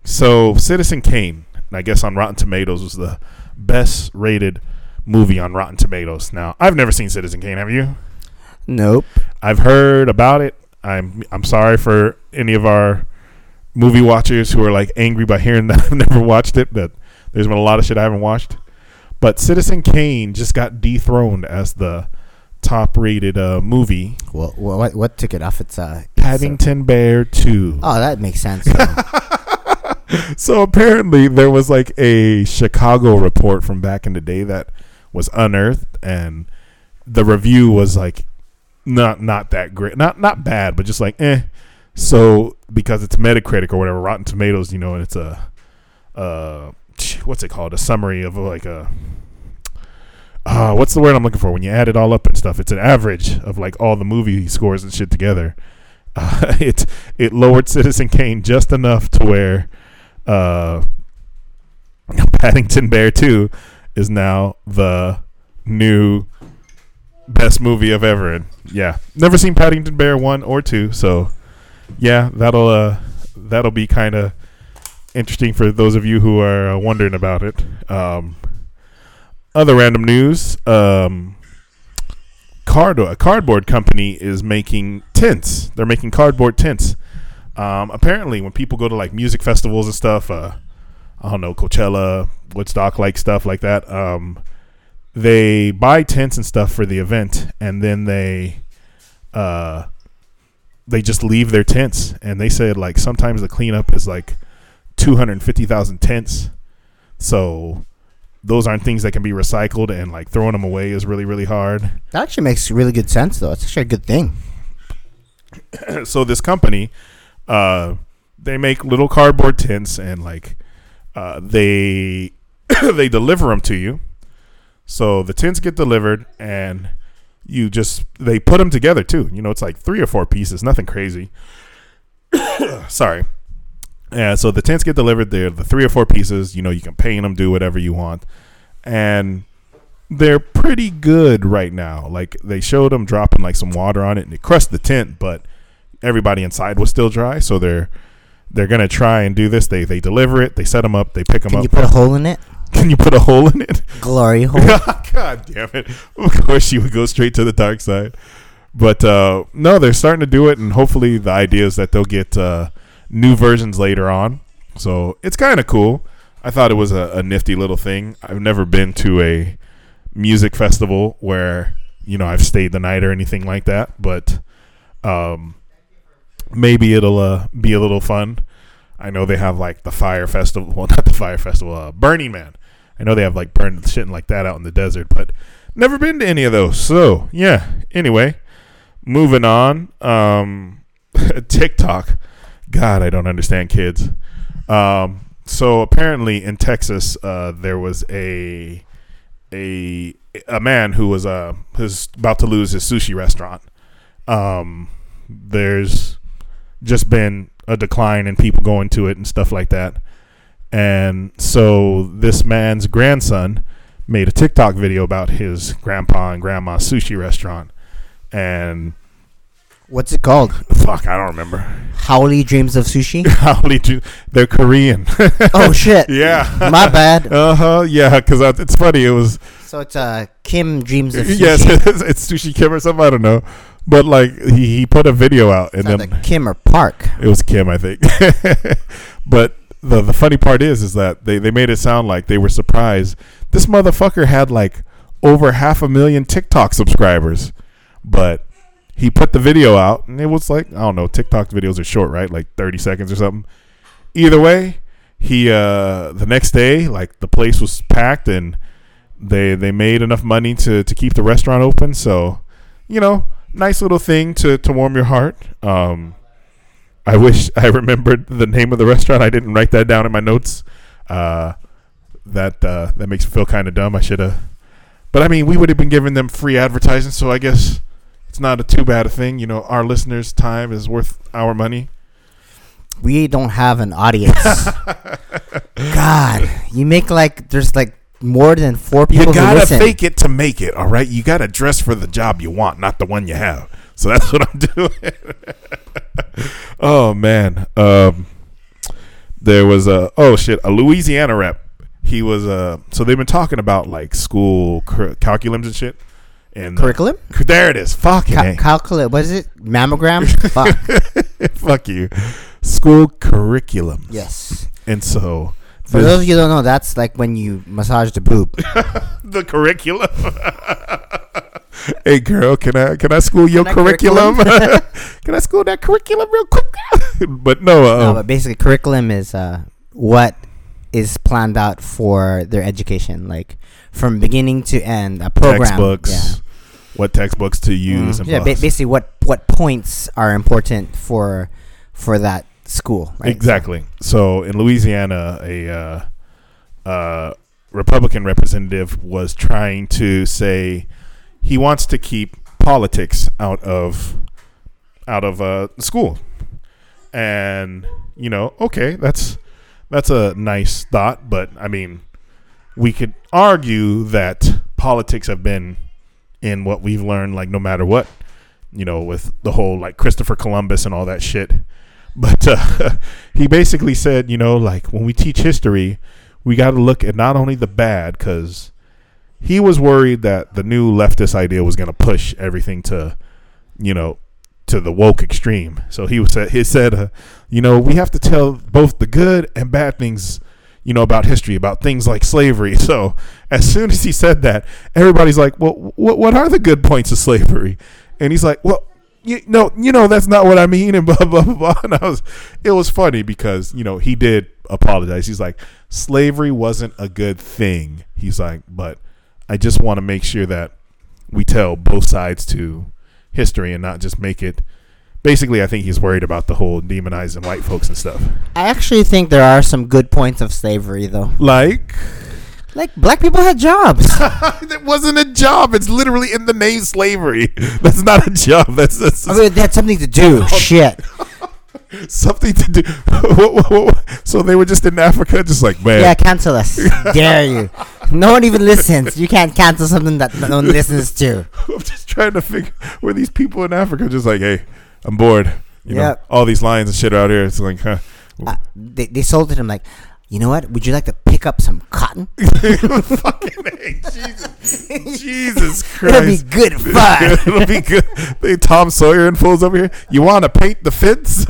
so Citizen Kane, I guess on Rotten Tomatoes was the best rated movie on Rotten Tomatoes. Now, I've never seen Citizen Kane. Have you? Nope. I've heard about it. I'm I'm sorry for any of our movie watchers who are like angry by hearing that (laughs) I've never watched it. That there's been a lot of shit I haven't watched. But Citizen Kane just got dethroned as the top rated uh, movie. Well, well, what what took it off? It's uh, Paddington Bear 2. oh, that makes sense. (laughs) so apparently there was like a Chicago report from back in the day that was unearthed and the review was like not not that great. Not not bad but just like eh. So because it's metacritic or whatever rotten tomatoes you know and it's a uh what's it called? A summary of like a uh what's the word i'm looking for? When you add it all up and stuff it's an average of like all the movie scores and shit together. Uh, (laughs) it it lowered citizen kane just enough to where uh, (laughs) Paddington Bear 2 is now the new best movie of ever. And yeah, never seen Paddington Bear 1 or 2, so yeah, that'll uh that'll be kind of interesting for those of you who are uh, wondering about it. Um other random news, um card a cardboard company is making tents. They're making cardboard tents. Um, apparently, when people go to like music festivals and stuff, uh, I don't know Coachella, Woodstock, like stuff like that, um, they buy tents and stuff for the event, and then they uh, they just leave their tents, and they said like sometimes the cleanup is like two hundred fifty thousand tents. So those aren't things that can be recycled, and like throwing them away is really really hard. That actually makes really good sense, though. It's actually a good thing. (coughs) so this company, uh, they make little cardboard tents and like uh, they (coughs) they deliver them to you. So the tents get delivered and you just they put them together too. You know, it's like three or four pieces, nothing crazy. (coughs) Sorry. Yeah, so the tents get delivered. They're the three or four pieces. You know, you can paint them, do whatever you want, and they're pretty good right now. Like they showed them dropping like some water on it, and it crushed the tent, but everybody inside was still dry. So they're they're gonna try and do this. They they deliver it. They set them up. They pick them Can up. you put a hole in it? Can you put a hole in it? Glory (laughs) hole. God damn it! Of course, you would go straight to the dark side. But uh, no, they're starting to do it, and hopefully, the idea is that they'll get uh, new versions later on. So it's kind of cool. I thought it was a, a nifty little thing. I've never been to a music festival where you know I've stayed the night or anything like that, but um, maybe it'll uh, be a little fun. I know they have like the fire festival. Well, (laughs) not the fire festival. Uh, Burning Man. I know they have like burn shit and like that out in the desert, but never been to any of those. So yeah. Anyway, moving on. Um, (laughs) TikTok. God, I don't understand kids. Um, so apparently in Texas, uh, there was a a a man who was uh who's about to lose his sushi restaurant. Um, there's just been a decline in people going to it and stuff like that. And so this man's grandson made a TikTok video about his grandpa and grandma's sushi restaurant. And What's it called? fuck, I don't remember. Howley Dreams of Sushi. (laughs) Howley do they're Korean? oh shit. (laughs) yeah. My bad. (laughs) Uh huh. Yeah, because it's funny. It was So it's uh Kim Dreams of Sushi. yes, it's, it's sushi Kim or something. I don't know, but like he, he put a video out and then either Kim or Park. It was Kim, I think. (laughs) but the the funny part is, is that they, they made it sound like they were surprised. This motherfucker had like over half a million TikTok subscribers, but he put the video out and it was like I don't know. TikTok videos are short, right? Like thirty seconds or something. Either way, he uh the next day, like the place was packed and they they made enough money to to keep the restaurant open. So, you know, nice little thing to to warm your heart. Um, I wish (laughs) I remembered the name of the restaurant. I didn't write that down in my notes. Uh, that uh, that makes me feel kind of dumb. I should have. But I mean, we would have been giving them free advertising, so I guess it's not a too bad a thing. You know, our listeners' time is worth our money. We don't have an audience. (laughs) God, you make like there's like more than four people You gotta fake it to make it. All right, you gotta dress for the job you want, not the one you have. So (laughs) that's what I'm doing. (laughs) oh man, um, there was a oh shit a Louisiana rep. He was uh so they've been talking about like school cur- curriculums and shit. And uh, Curriculum? there it is. Fucking Ca- A. calculate. What is it? Mammogram? (laughs) Fuck. Fuck you. School curriculum. Yes. And so For those of you who don't know, that's like when you massage the boob. (laughs) the curriculum. hey girl, can I can I school your Can I curriculum? (laughs) can I school that curriculum real quick? (laughs) but no, no, uh, but basically, curriculum is uh, what is planned out for their education, like from beginning to end, a program. textbooks. Yeah. What textbooks to use Mm. and yeah, ba- plus. basically what what points are important for for that school, right? Exactly. So in Louisiana, a uh, uh, Republican representative was trying to say he wants to keep politics out of out of uh, school, and you know, okay, that's that's a nice thought, but I mean, we could argue that politics have been in what we've learned, like no matter what, you know, with the whole like Christopher Columbus and all that shit. But uh, (laughs) he basically said, you know, like when we teach history, we got to look at not only the bad, because he was worried that the new leftist idea was going to push everything to, you know, to the woke extreme. So he was he said, uh, you know, we have to tell both the good and bad things, you know, about history, about things like slavery. (laughs) So as soon as he said that, everybody's like, well, what what are the good points of slavery? And he's like, well, you no, you know that's not what I mean, and blah (laughs) blah blah. blah. And I was, it was funny because you know he did apologize. He's like, slavery wasn't a good thing. He's like, but I just want to make sure that we tell both sides to history and not just make it. Basically, I think he's worried about the whole demonizing white folks and stuff. I actually think there are some good points of slavery, though. Like, Like black people had jobs. (laughs) that wasn't a job. It's literally in the name slavery. (laughs) That's not a job. That's, that's I mean, they had something to do. (laughs) Shit. something to do. So they were just in Africa, just like man. Yeah, cancel us. Dare you? No one even listens. You can't cancel something that no one listens to. I'm just trying to figure where these people in Africa just like, hey, I'm bored. You know, all these lions and shit out here. It's like, huh? Uh, they they sold it him like, you know what? Would you like to pick up some cotton? (laughs) Fucking hey, Jesus, (laughs) Jesus It'll be Christ. good fun. (laughs) It'll be good. They Tom Sawyer and fools over here. You want to paint the fence?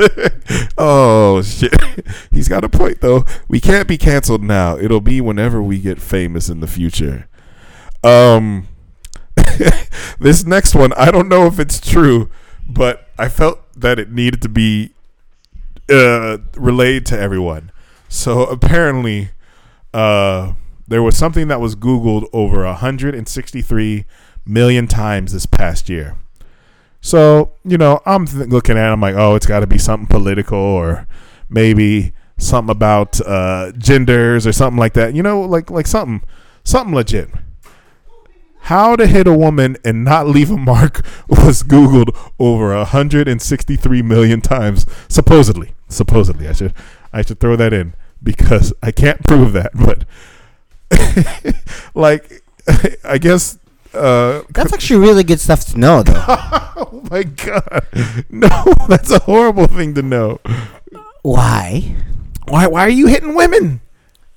oh shit! He's got a point though. We can't be canceled now. It'll be whenever we get famous in the future. Um, this next one, I don't know if it's true, but I felt that it needed to be uh, relayed to everyone. So apparently, uh, there was something that was Googled over 163 million times this past year. So, you know, I'm th- looking at it, I'm like, oh, it's got to be something political or maybe something about uh, genders or something like that. You know, like like something something legit. How to hit a woman and not leave a mark (laughs) was Googled over 163 million times, supposedly. Supposedly, I should I should throw that in because I can't prove that, but (laughs) like (laughs) I guess uh That's actually really good stuff to know, though. (laughs) oh my god. No, that's a horrible thing to know. Why? Why why are you hitting women?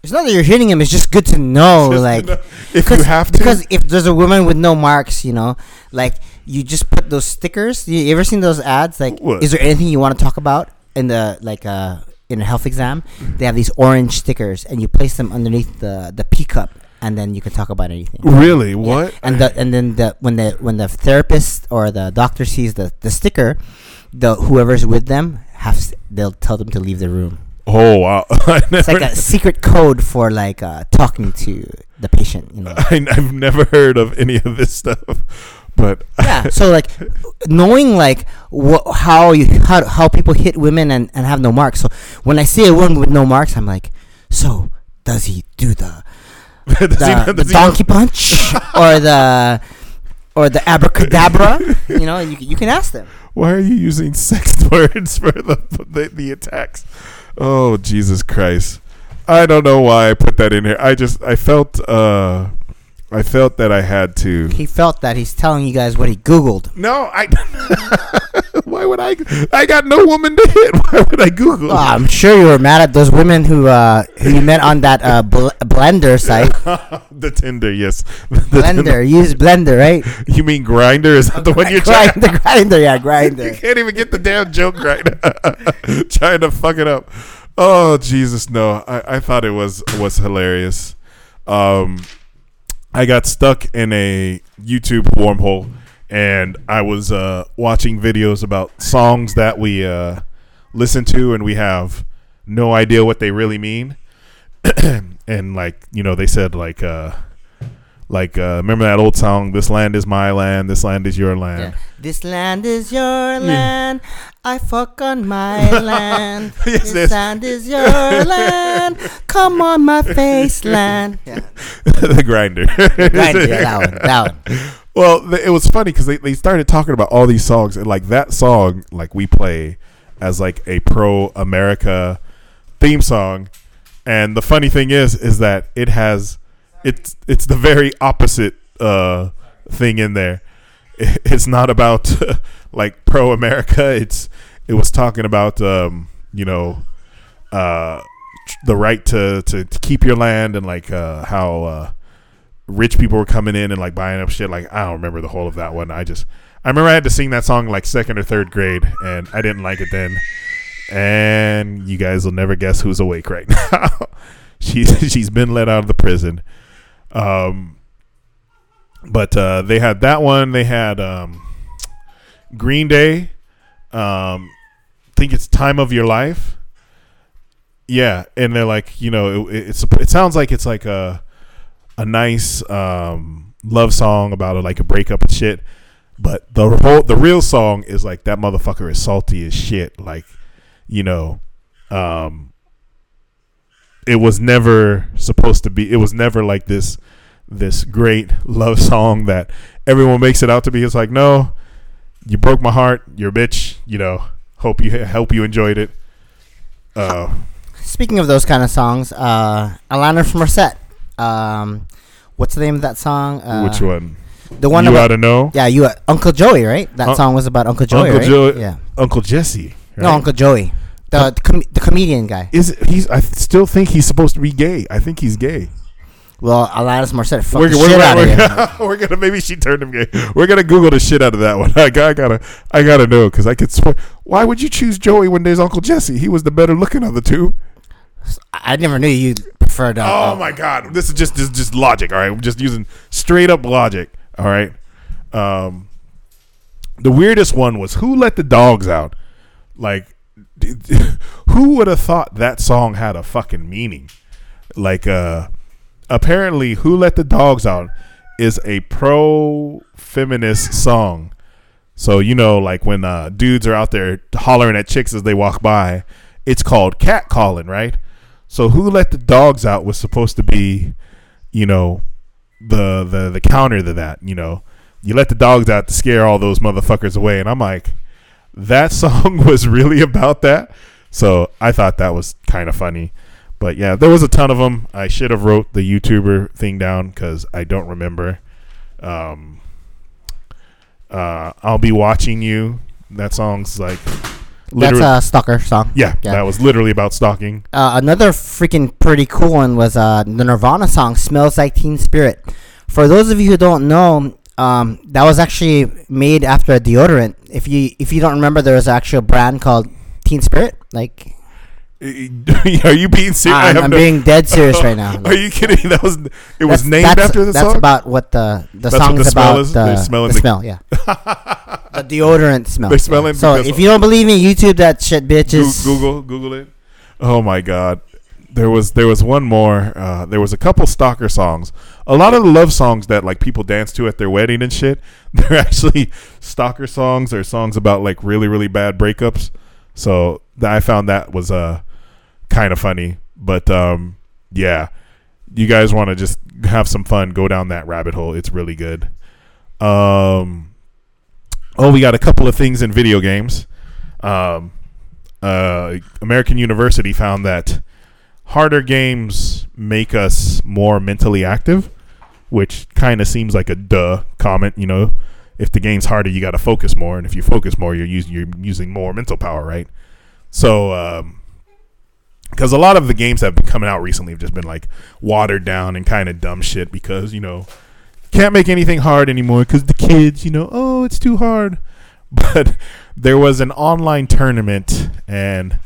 It's not that you're hitting him. It's just good to know, Just to like, know- if you have to Because if there's a woman with no marks, you know, like you just put those stickers. You, you ever seen those ads? Like, What? is there anything you want to talk about in the like uh in a health exam? They have these orange stickers, and you place them underneath the the pee cup, and then you can talk about anything. Really? Yeah. What? And the and then the when the when the therapist or the doctor sees the the sticker, the whoever's with them have they'll tell them to leave the room. Oh wow. (laughs) It's like a secret code for like uh, talking to the patient. You know. (laughs) I, I've never heard of any of this stuff. But yeah (laughs) so like knowing like wh- how you how, how people hit women and, and have no marks so when i see a woman with no marks i'm like so does he do the (laughs) the, he the does he know- donkey punch (laughs) or the or the abracadabra you know you, you can ask them why are you using sex words for the, the the attacks? Oh Jesus Christ! I don't know why I put that in here. I just I felt uh I felt that I had to. he felt that he's telling you guys what he googled No, I. (laughs) why would I? I got no woman to hit. (laughs) Why would I Google? oh, i'm sure you were mad at those women who uh who you met on that uh bl- Blendr site (laughs) the Tinder, yes. The Blendr use Blendr right You mean Grindr? Is that the one you're trying? Grindr Grindr yeah Grindr. You can't even get the damn joke right. trying to fuck it up. Oh Jesus, no! I, I thought it was was hilarious. Um, I got stuck in a YouTube wormhole, and I was uh, watching videos about songs that we uh, listen to, and we have no idea what they really mean. (clears throat) and like you know, they said like uh, like uh, remember that old song, "This land is my land, this land is your land." Yeah. This land is your land. I fuck on my (laughs) land. (laughs) Yes, this yes. land is your land. Come on my face (laughs) land. Yeah. the Grindr. Yeah, that one. That one. Well, th- it was funny because they, they started talking about all these songs and like that song, like we play as like a pro America theme song. And the funny thing is, is that it has it's it's the very opposite uh, thing in there. (laughs) It's not about (laughs) like pro America. It's it was talking about um, you know uh, the right to, to, to keep your land and like uh, how uh, rich people were coming in and like buying up shit. Like I don't remember the whole of that one. I just I remember I had to sing that song like second or third grade, and I didn't like it then. And you guys will never guess who's awake right (laughs) now. she's she's been let out of the prison. Um, but uh, they had that one. They had um, Green Day, um, think it's "Time of Your Life." Yeah, and they're like, you know, it, it's it sounds like it's like a a nice um, love song about a, like a breakup and shit. But the whole the real song is like that motherfucker is salty as shit. Like, you know, um, it was never supposed to be. It was never like this this great love (laughs) song that everyone makes it out to be. It's like, no, you broke my heart. You're a bitch. You know, hope you hope you enjoyed it. Uh, Speaking of those kind of songs, uh, Alanis Morissette. Um, what's the name of that song? Uh, which one? The one you about ought to know. yeah, you uh, Uncle Joey, right? That Un- song was about Uncle Joey, Uncle right? Joey- Yeah. Uncle Jesse. No. Uncle Joey, the the, com- the comedian guy. Is it, he's? I still think he's supposed to be gay. I think he's gay. Well, Alanis Morissette fucked We're, the we're, shit out of we're, him. (laughs) we're gonna maybe she turned him gay. We're gonna Google the shit out of that one. (laughs) I, got- I gotta I gotta know because I could swear. Why would you choose Joey when there's Uncle Jesse? He was the better looking of the two. I never knew you preferred. Uh, Oh my god, this is just this is just logic. All right, I'm just using straight up logic. All right. Um, the weirdest one was who let the dogs out. Like, (laughs) who would have thought that song had a fucking meaning? Like, uh, apparently, who let the dogs out is a pro feminist song. So you know, like when uh, dudes are out there hollering at chicks as they walk by, it's called cat calling, right? So who let the dogs out was supposed to be, you know, the the the counter to that. You know, you let the dogs out to scare all those motherfuckers away, and I'm like, that (laughs) song was really about that. So I thought that was kind of funny. But yeah, there was a ton of them. I should have wrote the YouTuber thing down because I don't remember. Um, uh, I'll be watching you. That song's like That's a stalker song. yeah, yeah. that was literally about stalking. Uh, another freaking pretty cool one was uh, the Nirvana song "Smells Like Teen Spirit." For those of you who don't know, um, that was actually made after a deodorant. If you if you don't remember, there was actually a brand called Teen Spirit. Like (laughs) Are you being serious? I'm, I'm no- being dead serious right now. (laughs) Are you kidding? That was it was named after the that's song. That's about what the the That's song the is about. is? The, They smell in the the- smell, yeah. (laughs) the deodorant smell. They smell it So if you don't believe me, YouTube that shit, bitches. Google Google it. Oh my god. There was there was one more. Uh, there was a couple stalker songs. A lot of the love songs that like people dance to at their wedding and shit. (laughs) They're actually stalker songs or songs about like really really bad breakups. So th- I found that was uh kind of funny. But um yeah, you guys want to just have some fun, go down that rabbit hole. It's really good. Um oh, we got a couple of things in video games. Um uh, American University found that harder games make us more mentally active, which kind of seems like a duh comment. You know, if the game's harder, you got to focus more, and if you focus more, you're using you're using more mental power, right? So, um, because a lot of the games that have been coming out recently have just been like watered down and kind of dumb shit because you know can't make anything hard anymore because the kids, you know, oh, it's too hard. (laughs) But there was an online tournament, and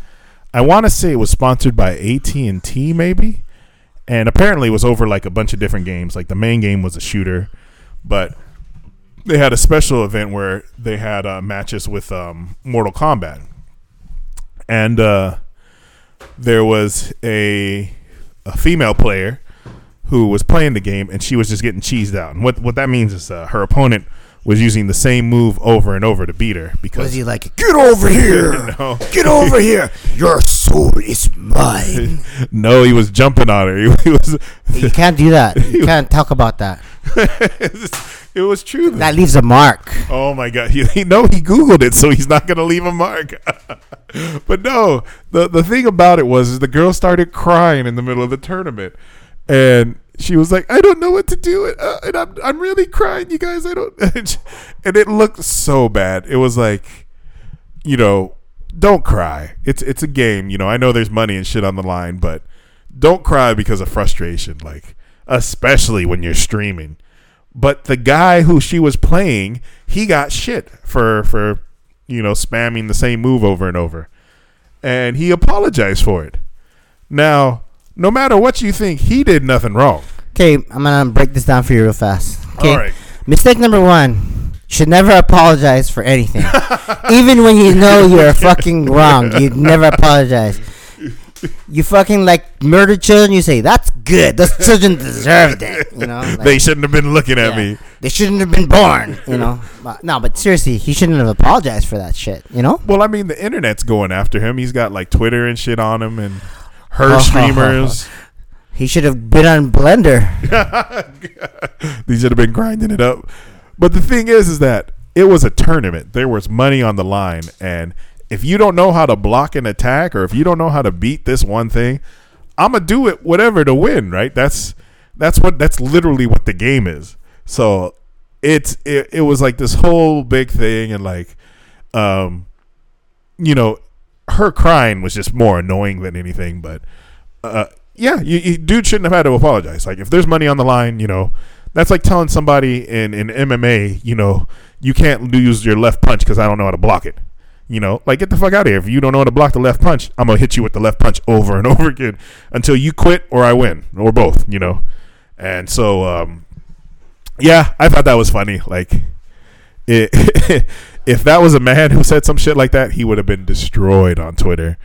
I want to say it was sponsored by AT and T, maybe. And apparently, it was over like a bunch of different games. Like the main game was a shooter, but they had a special event where they had uh, matches with um, Mortal Kombat, and uh, there was a a female player who was playing the game, and she was just getting cheesed out. And what what that means is uh, her opponent was using the same move over and over to beat her because Was he like, Get over (laughs) here! no, (laughs) Get over here! Your soul is mine. (laughs) no, he was jumping on her. He, he was. you can't do that. You can't talk about that. it was true. though. That leaves a mark. Oh my god! He, he no, he googled it, so he's not gonna leave a mark. but no, the the thing about it was, is the girl started crying in the middle of the tournament, and she was like, "I don't know what to do, and, uh, and I'm I'm really crying, you guys. I don't." (laughs) and it looked so bad. It was like, you know, don't cry. It's it's a game. You know, I know there's money and shit on the line, but don't cry because of frustration. Like, especially when you're streaming. But the guy who she was playing, he got shit for for you know spamming the same move over and over, and he apologized for it. Now, no matter what you think, he did nothing wrong. Okay, I'm gonna break this down for you real fast. Okay, right, mistake number one: should never apologize for anything. (laughs) Even when you know you're fucking wrong, you never apologize. You fucking like murder children. You say that's good. Those children deserved it. You know, (laughs) like, they shouldn't have been looking at yeah, me. They shouldn't have been born. You know, But- no, but seriously, he shouldn't have apologized for that shit. You know, Well, I mean, the internet's going after him. He's got like Twitter and shit on him, and her Oh. streamers. he should have been on Blendr. (laughs) They should have been grinding it up. But the thing is, is that it was a tournament. There was money on the line, and if you don't know how to block an attack, or if you don't know how to beat this one thing, I'm gonna do it whatever to win. Right? That's that's what that's literally what the game is. So it's it, it was like this whole big thing, and like, um, you know, her crying was just more annoying than anything. But uh, yeah, you, you dude shouldn't have had to apologize. Like if there's money on the line, you know, that's like telling somebody in in MMA, you know, you can't use your left punch because I don't know how to block it. You know, like get the fuck out of here. If you don't know how to block the left punch, I'm gonna hit you with the left punch over and (laughs) over again until you quit or I win or both. You know, and so um, yeah, I thought that was funny. Like, it, (laughs) if that was a man (laughs) who said some shit like that, he would have been destroyed on Twitter.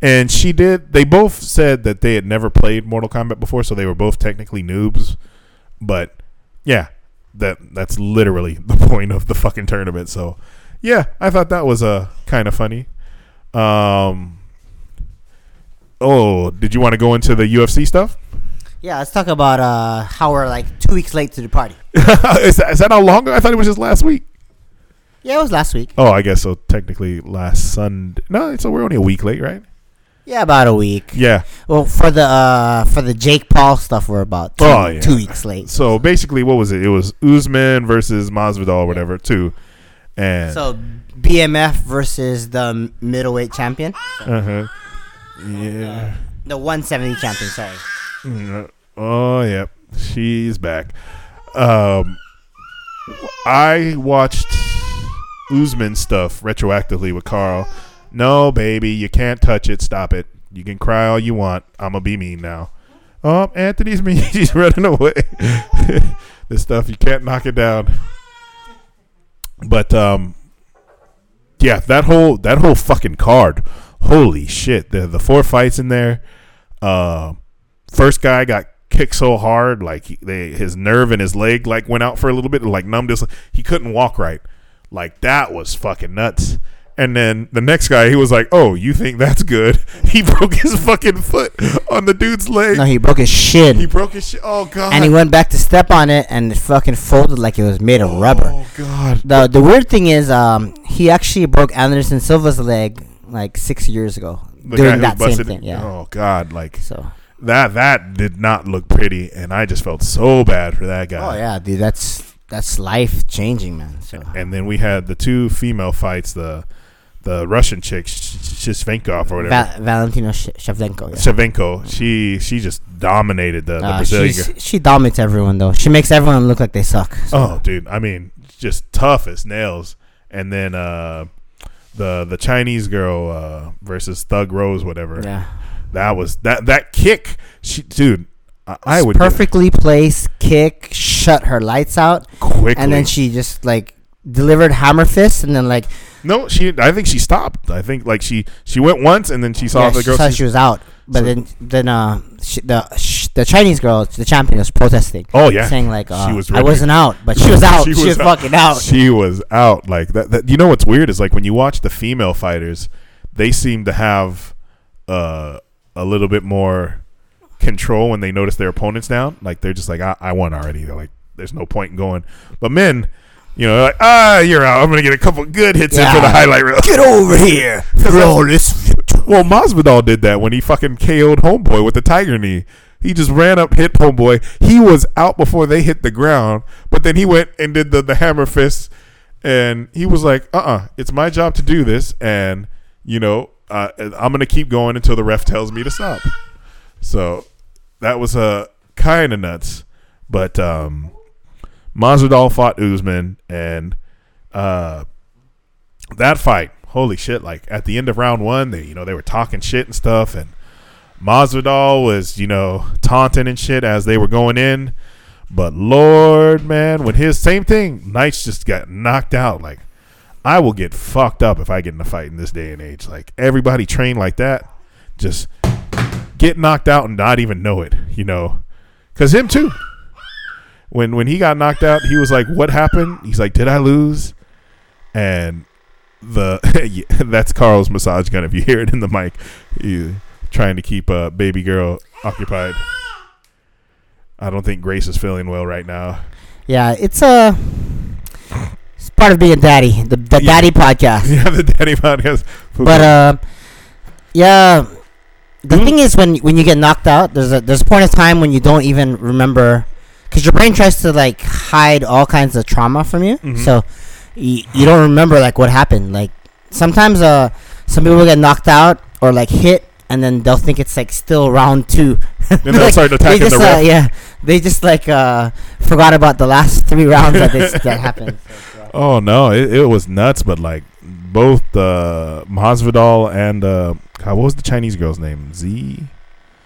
And she did. They both said that they had never played Mortal Kombat before, so they were both technically noobs. But yeah, that that's literally (laughs) the point of the fucking tournament. So yeah, I thought that was uh, kind of funny. Um. Oh, did you want to go into the UFC stuff? Yeah, let's talk about uh, how we're like two weeks late to the party. (laughs) is, that, is that how long? ago? I thought it was just last week. Yeah, it was last week. Oh, I guess so. Technically, last Sunday. No, so we're only a week late, right? Yeah, about a week. Yeah. Well, for the uh, for the Jake Paul stuff, we're about two, Oh, yeah. two weeks late. So basically, what was it? It was Usman versus Masvidal, or whatever, too. And So BMF versus the middleweight champion, uh-huh. yeah. the 170 champion. Sorry. Mm, Oh, yep. She's back. Um, I watched Usman stuff retroactively with Carl. No, baby, you can't touch it. Stop it. You can cry all you want. I'm gonna be mean now. Oh, Anthony's (laughs) mean. He's running away. (laughs) this stuff you can't knock it down. But um, yeah, that whole that whole fucking card. Holy shit! The the four fights in there. Uh, first guy got kicked so hard, like he, they, his nerve in his leg like went out for a little bit, like numbed his. He couldn't walk right. Like that was fucking nuts. And then the next guy, he was like, "Oh, you think that's good?" (laughs) He broke his fucking foot on the dude's leg. No, he broke his shin, he broke his shit. Oh god. and he went back to step on it, and it fucking folded like it was made of rubber. Oh god. The the weird thing is, um, he actually broke Anderson Silva's leg like six years ago The doing that same thing. Yeah. Oh god, like So. that that did not look pretty, and I just felt so bad for that guy. Oh yeah, dude, that's that's life changing, man. So. And then we had the two female fights, the the Russian chick, Sh- Shishvenkov or whatever. Va- Valentina Sh- Shevchenko. Yeah. Shevchenko, she she just dominated the, the Uh, Brazilian. girl. she dominates everyone though. She makes everyone look like they suck. So. Oh, dude, I mean, just tough as nails. And then uh, the the Chinese girl uh, versus Thug Rose, whatever. Yeah. That was that that kick. She, dude, I, I would perfectly placed kick, shut her lights out, quickly. and then she just like delivered hammer fists, and then like no, she. I think she stopped. I think like she she went once and then she saw yeah, the girl. she- she was out. But so- then then uh she, the the Chinese girl, the champion, was protesting, oh yeah, saying like uh, She was I wasn't out, but she (laughs) was out. She she, was was, out. fucking out. She was out like that, that. You know what's weird is like when you watch the female fighters, they seem to have uh, a little bit more control when they notice their opponents down. Like they're just like, I, I won already. They're like, there's no point in going. But men, you know, like, ah, you're out. I'm gonna get a couple good hits in for the highlight reel. Get over here. (laughs) Flawless victory. Well, Masvidal did that when he fucking KO'd Homeboy with the tiger knee. He just ran up, hit Homeboy. He was out before they hit the ground, but then he went and did the, the hammer fist, and he was like, "Uh, uh it's my job to do this, and you know, uh, I'm gonna keep going until the ref tells me to stop." So that was uh, kind of nuts, but um, Masvidal fought Usman, and uh, that fight, holy shit! Like at the end of round one, they you know they were talking shit and stuff, and Masvidal was you know taunting and shit as they were going in, But Lord, man, when his same thing, Knights just got knocked out. Like, I will get fucked up if I get in a fight in this day and age. Like, everybody trained like that, just get knocked out and not even know it, you know? Because him too. When when he got knocked out, he was like, "What happened?" He's like, "Did I lose?" And the (laughs) yeah, that's Carl's massage gun. If you hear it in the mic, you trying to keep a baby girl occupied. I don't think Grace is feeling well right now. Yeah, it's a. It's part of being daddy, the, the Yeah. daddy podcast. (laughs) Yeah, the daddy podcast. But uh, yeah, the Mm. thing is when when you get knocked out, there's a there's a point of time when you don't even remember, because your brain tries to like hide all kinds of trauma from you. Mhm. So you, you don't remember like what happened. Like sometimes uh some people get knocked out or like hit. And then they'll think it's like still round two. Then (laughs) they'll start they attacking just, the uh, ref. yeah, they just like uh forgot about the last three (laughs) rounds that they, that happened. (laughs) Oh no, it, it was nuts. But like both uh, Masvidal and uh, God, what was the Chinese girl's name? Z.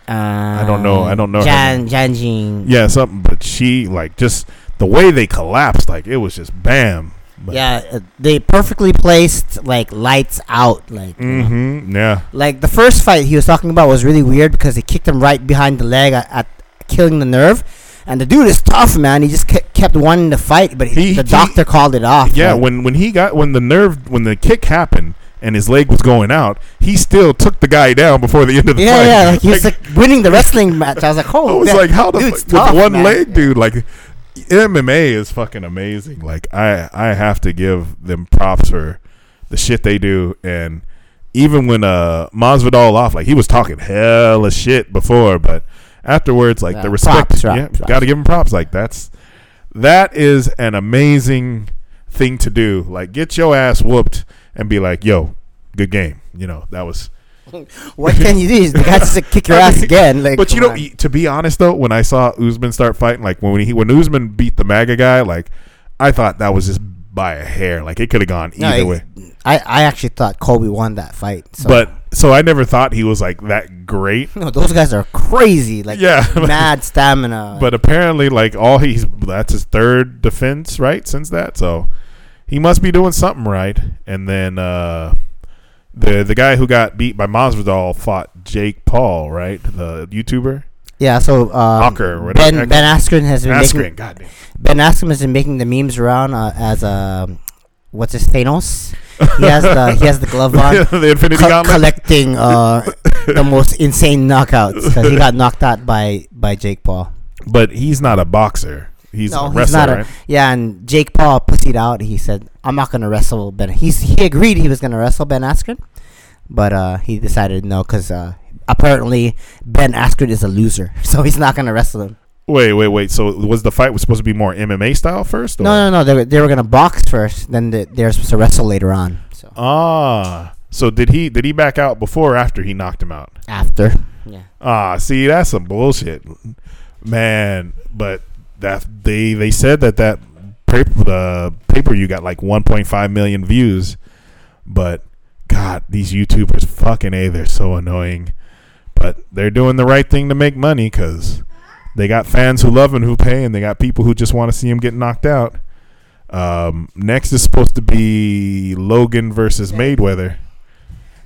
I don't know- I don't know her Jan Jing. Yeah, something. But she like just the way they collapsed, like it was just bam. But, Yeah, uh, they perfectly placed like lights out. Like, you know. Mm-hmm. Yeah. like the first fight he was talking about was really weird because he kicked him right behind the leg at, at killing the nerve. And the dude is tough, man. He just kept, kept wanting to fight, but he, He- the he- doctor called it off. Yeah, like- when when he got when the nerve when the kick happened and his leg was going out, he still took the guy down before the end of the yeah, fight. yeah, like he was like winning the wrestling match. I was like, I oh, was man, like, how the dude's fuck, with one man. leg, dude? Like MMA is fucking amazing. Like I I have to give them props for the shit they do and even when uh Masvidal off, like he was talking hella shit before, but afterwards, like Yeah, the uh, respect, props, yeah, props. got to give him props. Like that's that is an amazing thing to do. Like get your ass whooped and be like, yo, good game. You know that was. (laughs) What can you do? The guy just like, kick your (laughs) I ass again. Like, But you know, on. to be honest though, when I saw Usman start fighting, like when he when Usman beat the MAGA guy, like I thought that was just by a hair. Like it could have gone No, either it- way. I, I actually thought Colby won that fight. So. But so I never thought he was like that great. (laughs) no, those guys are crazy. Like, Yeah, (laughs) mad stamina. But apparently, like all he's that's his third defense, right? Since that, so he must be doing something right. And then uh the the guy who got beat by Masvidal fought Jake Paul, right? The YouTuber yeah, so um, Hawker or whatever. Ben Ben Askren has been Askren. making God damn. Ben Askren has been making the memes around uh, as a what's his Thanos. He has the he has the glove on, (laughs) the Infinity co- Gauntlet. collecting uh, (laughs) the most insane knockouts because he got knocked out by by Jake Paul. But he's not a boxer. He's no, a he's wrestler, not a right? yeah. And Jake Paul pussied out. He said, "I'm not gonna wrestle Ben." He's he agreed he was gonna wrestle Ben Askren, but uh, he decided no because uh, apparently Ben Askren is a loser, (laughs) so he's not gonna wrestle him. Wait, wait, wait. So was the fight was supposed to be more MMA style first? Or? No, no, no. They were, they were gonna box first, then they, they were supposed to wrestle later on. So Ah, so did he did he back out before or after he knocked him out? after, yeah. Ah, see, that's some bullshit, man. But that they they said that that paper the paper you got like 1.5 million views, but God, these YouTubers fucking a they're so annoying. But they're doing the right thing to make money because they got fans who love and who pay, and they got people who just want to see him get knocked out. Um, next is supposed to be Logan versus Mayweather.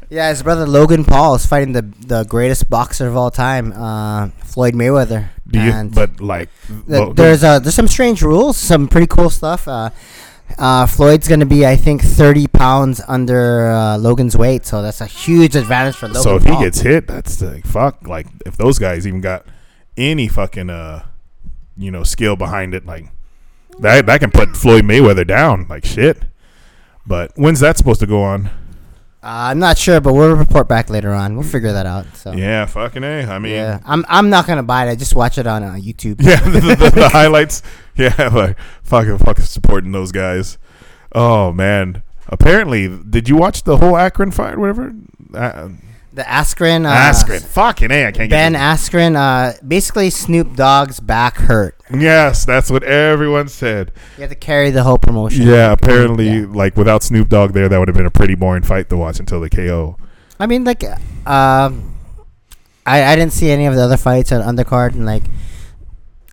Yeah, his brother Logan Paul is fighting the the greatest boxer of all time, uh, Floyd Mayweather. Do you? But like, the- there's uh, there's some strange rules, some pretty cool stuff. Uh, uh, Floyd's gonna be, I think, 30 pounds under uh, Logan's weight, so that's a huge advantage for Logan. so if he gets hit, that's like fuck. Like if those guys even got any fucking uh, you know, skill behind it, like that that can put Floyd Mayweather down like shit. But when's that supposed to go on? Uh, I'm not sure, but we'll report back later on. We'll figure that out. So Yeah, fucking a. I mean, yeah, I'm I'm not gonna buy it. I just watch it on uh, YouTube. Yeah, the, the, the (laughs) highlights. Yeah, (laughs) like fucking fucking supporting those guys. Oh man. Apparently, did you watch the whole Akron fight or whatever? Uh, The Askren, uh, Askren. Fucking a. I can't get Ben get. Askren, uh, basically Snoop Dogg's back hurt. yes, that's what everyone said. You have to carry the whole promotion. Yeah, apparently, Yeah. like without Snoop Dogg there, that would have been a pretty boring fight to watch until the KO. I mean, like, um, I I didn't see any of the other fights on undercard, and like,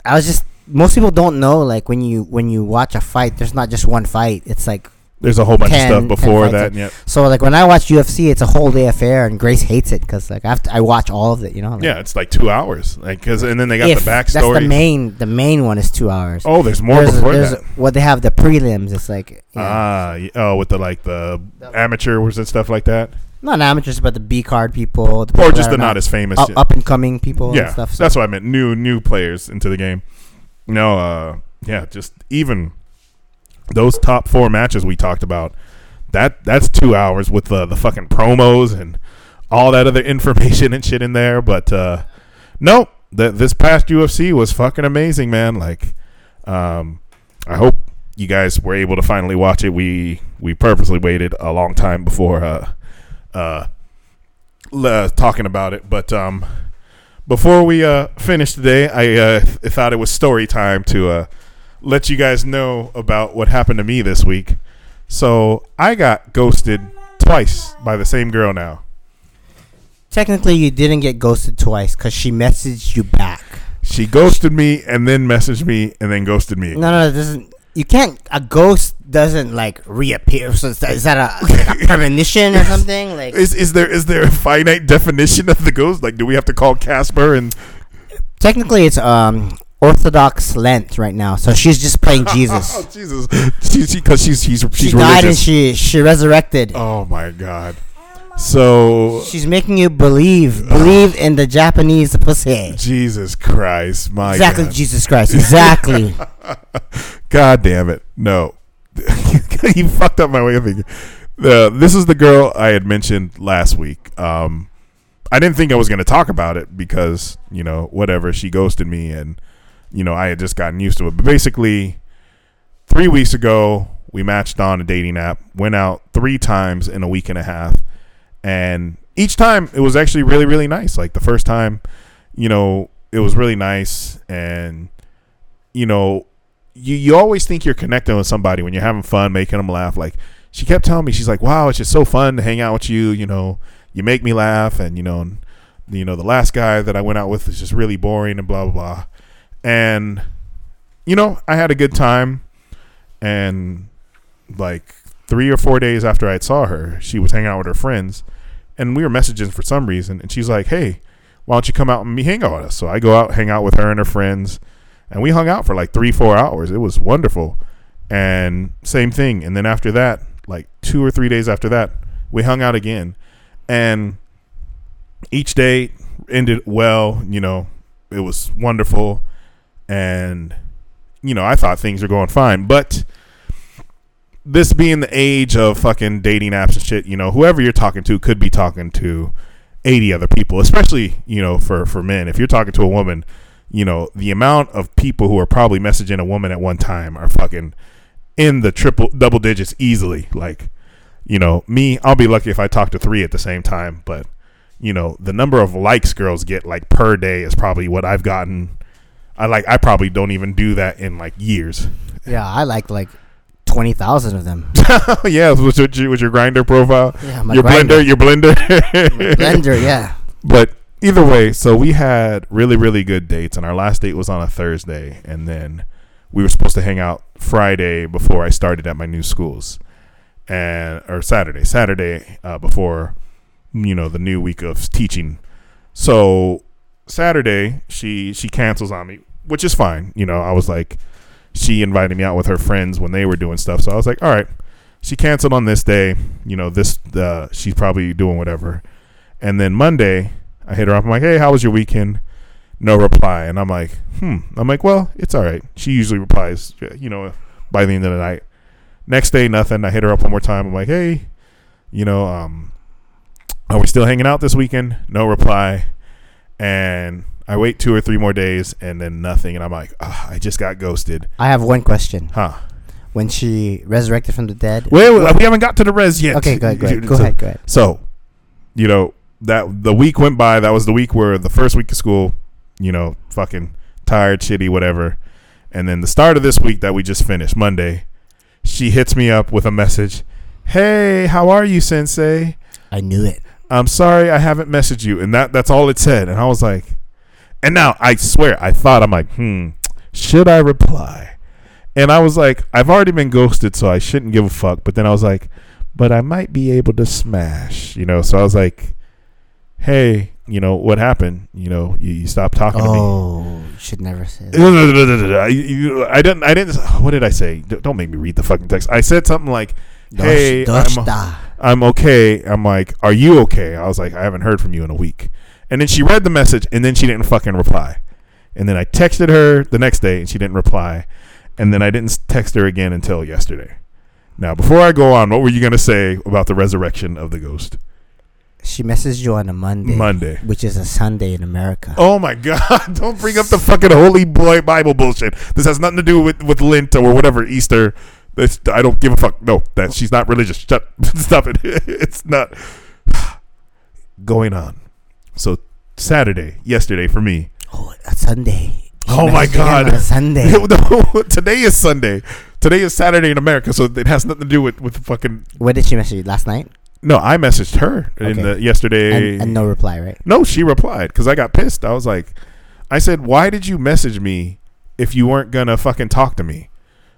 I was just most people don't know like when you when you watch a fight, there's not just one fight. It's like There's a whole bunch 10 of stuff before that. Yeah, so like when I watch UFC, it's a whole day affair, and Grace hates it because like after I watch all of it, you know. Like, yeah, it's like two hours. Like, cause and then they got if the that's backstory. the main the main one is two hours. oh, there's more there's, before there's that. what they have the prelims. It's like yeah. Ah, y- oh, with the like the amateurs and stuff like that, not amateurs, but the B card people, the or just the are not as famous. up, up and coming people yeah, and stuff. So. that's what I meant. New new players into the game. No, uh, yeah, just even those top four matches we talked about. That that's two hours with the the fucking promos and all that other (laughs) information and shit in there. But uh, no, th- this past UFC was fucking amazing, man. Like, um, I hope you guys were able to finally watch it. We we purposely waited a long time before uh, uh, talking about it, but um, before we uh, finish today, I uh, th- thought it was story time to uh, let you guys know about what happened to me this week. So I got ghosted twice by the same girl now. Technically, you didn't get ghosted twice because she messaged you back. She ghosted me and then messaged me and then ghosted me. No, no, it doesn't. You can't. A ghost doesn't like reappear. So is that, is that a, like a (laughs) premonition or something? Like Is is there is there a finite definition of the ghost? Like, do we have to call Casper and technically, it's um Orthodox Lent right now. So she's just playing (laughs) oh Jesus. Jesus, she because she's she's she's she died and she she resurrected. oh my God. So She's making you believe, believe in the Japanese pussy. Jesus Christ, my Exactly, God. Jesus Christ. Exactly. (laughs) God damn it. No. (laughs) you fucked up my way of thinking. Uh, this is the girl I had mentioned last week. Um, I didn't think I was going to talk about it because, you know, whatever. She ghosted me and, you know, I had just gotten used to it. But basically, three weeks ago, we matched on a dating app, went out three times in a week and a half. And each time it was actually really, really nice. Like the first time, you know, it was really nice. And, you know, you, you always think you're connecting with somebody when you're having fun, making them laugh. Like she kept telling me, she's like, "Wow, it's just so fun to hang out with you. You know, you make me laugh, and you know, you know, the last guy that I went out with is just really boring and blah blah blah." And you know, I had a good time, and like three or four days after I saw her, she was hanging out with her friends, and we were messaging for some reason, and she's like, "Hey, why don't you come out and hang out with us?" So I go out, hang out with her and her friends. And we hung out for like three four hours. It was wonderful. And same thing. And then after that like two or three days after that we hung out again. And each day ended well you know. It was wonderful and you know i thought things were going fine but this being the age of fucking dating apps and shit you know whoever you're talking to could be talking to 80 other people especially you know for for men if you're talking to a woman you know, the amount of people who are probably messaging a woman at one time are fucking in the triple double digits easily. Like, you know, me, I'll be lucky if I talk to three at the same time, but you know, the number of likes girls get like per day is probably what I've gotten. I like I probably don't even do that in like years. yeah, I like like twenty thousand of them. (laughs) yeah, was your, was your Grindr profile? Yeah, my your Grindr. Blendr, your Blendr. Blendr, yeah. (laughs) But either way, so we had really, really good dates, and our last date was on a Thursday, and then we were supposed to hang out Friday before I started at my new schools, and or Saturday, Saturday uh, before you know the new week of teaching. So Saturday, she she cancels on me, which is fine. You know, I was like, she invited me out with her friends when they were doing stuff, so I was like, all right. She canceled on this day. You know, this uh, she's probably doing whatever. And then Monday, I hit her up. I'm like, hey, how was your weekend? No reply. And I'm like, hmm. I'm like, well, it's all right. She usually replies, you know, by the end of the night. Next day, nothing. I hit her up one more time. I'm like, hey, you know, um, are we still hanging out this weekend? No reply. And I wait two or three more days and then nothing. And I'm like, ah, I just got ghosted. I have one question. Huh. When she resurrected from the dead. Wait, wait, we haven't got to the res yet. Okay, go ahead. Go ahead. Go So- ahead. Go ahead. So, you know, that the week went by. That was the week where the first week of school, you know, fucking tired, shitty, whatever. And then the start of this week that we just finished, Monday, she hits me up with a message. Hey, how are you, Sensei? I knew it. I'm sorry I haven't messaged you. And that that's all it said. And I was like, and now I swear I thought I'm like, hmm, should I reply? And I was like, I've already been ghosted, so I shouldn't give a fuck. But then I was like, but I might be able to smash, you know. So I was like, hey, you know what happened? You know, you, you stopped talking to me. Oh, (laughs) you should never say that. I, you- I didn't. I didn't. What did I say? Don't make me read the fucking text. I said something like, "Hey, I'm. I'm okay." I'm like, "Are you okay?" I was like, "I haven't heard from you in a week." And then she read the message, and then she didn't fucking reply. And then I texted her the next day, and she didn't reply. And then I didn't text her again until yesterday. Now, before I go on, what were you gonna say about the resurrection of the ghost? She messaged you on a Monday, Monday. which is a Sunday in America. Oh my God! (laughs) Don't bring up the fucking holy boy Bible bullshit. This has nothing to do with with Lent or whatever Easter. This, I don't give a fuck. No, that she's not religious. Shut. (laughs) Stop it. (laughs) It's not (sighs) going on. So Saturday, yesterday for me. Oh, a Sunday. Oh my messaged you on God. a Sunday. (laughs) No, today is Sunday. Today is Saturday in America, so it has nothing to do with with fucking. When did she message you? Last night? No, I messaged her in the yesterday. And, and no reply, right? No, she replied because I got pissed. I was like, I said, why did you message me if you weren't gonna fucking talk to me?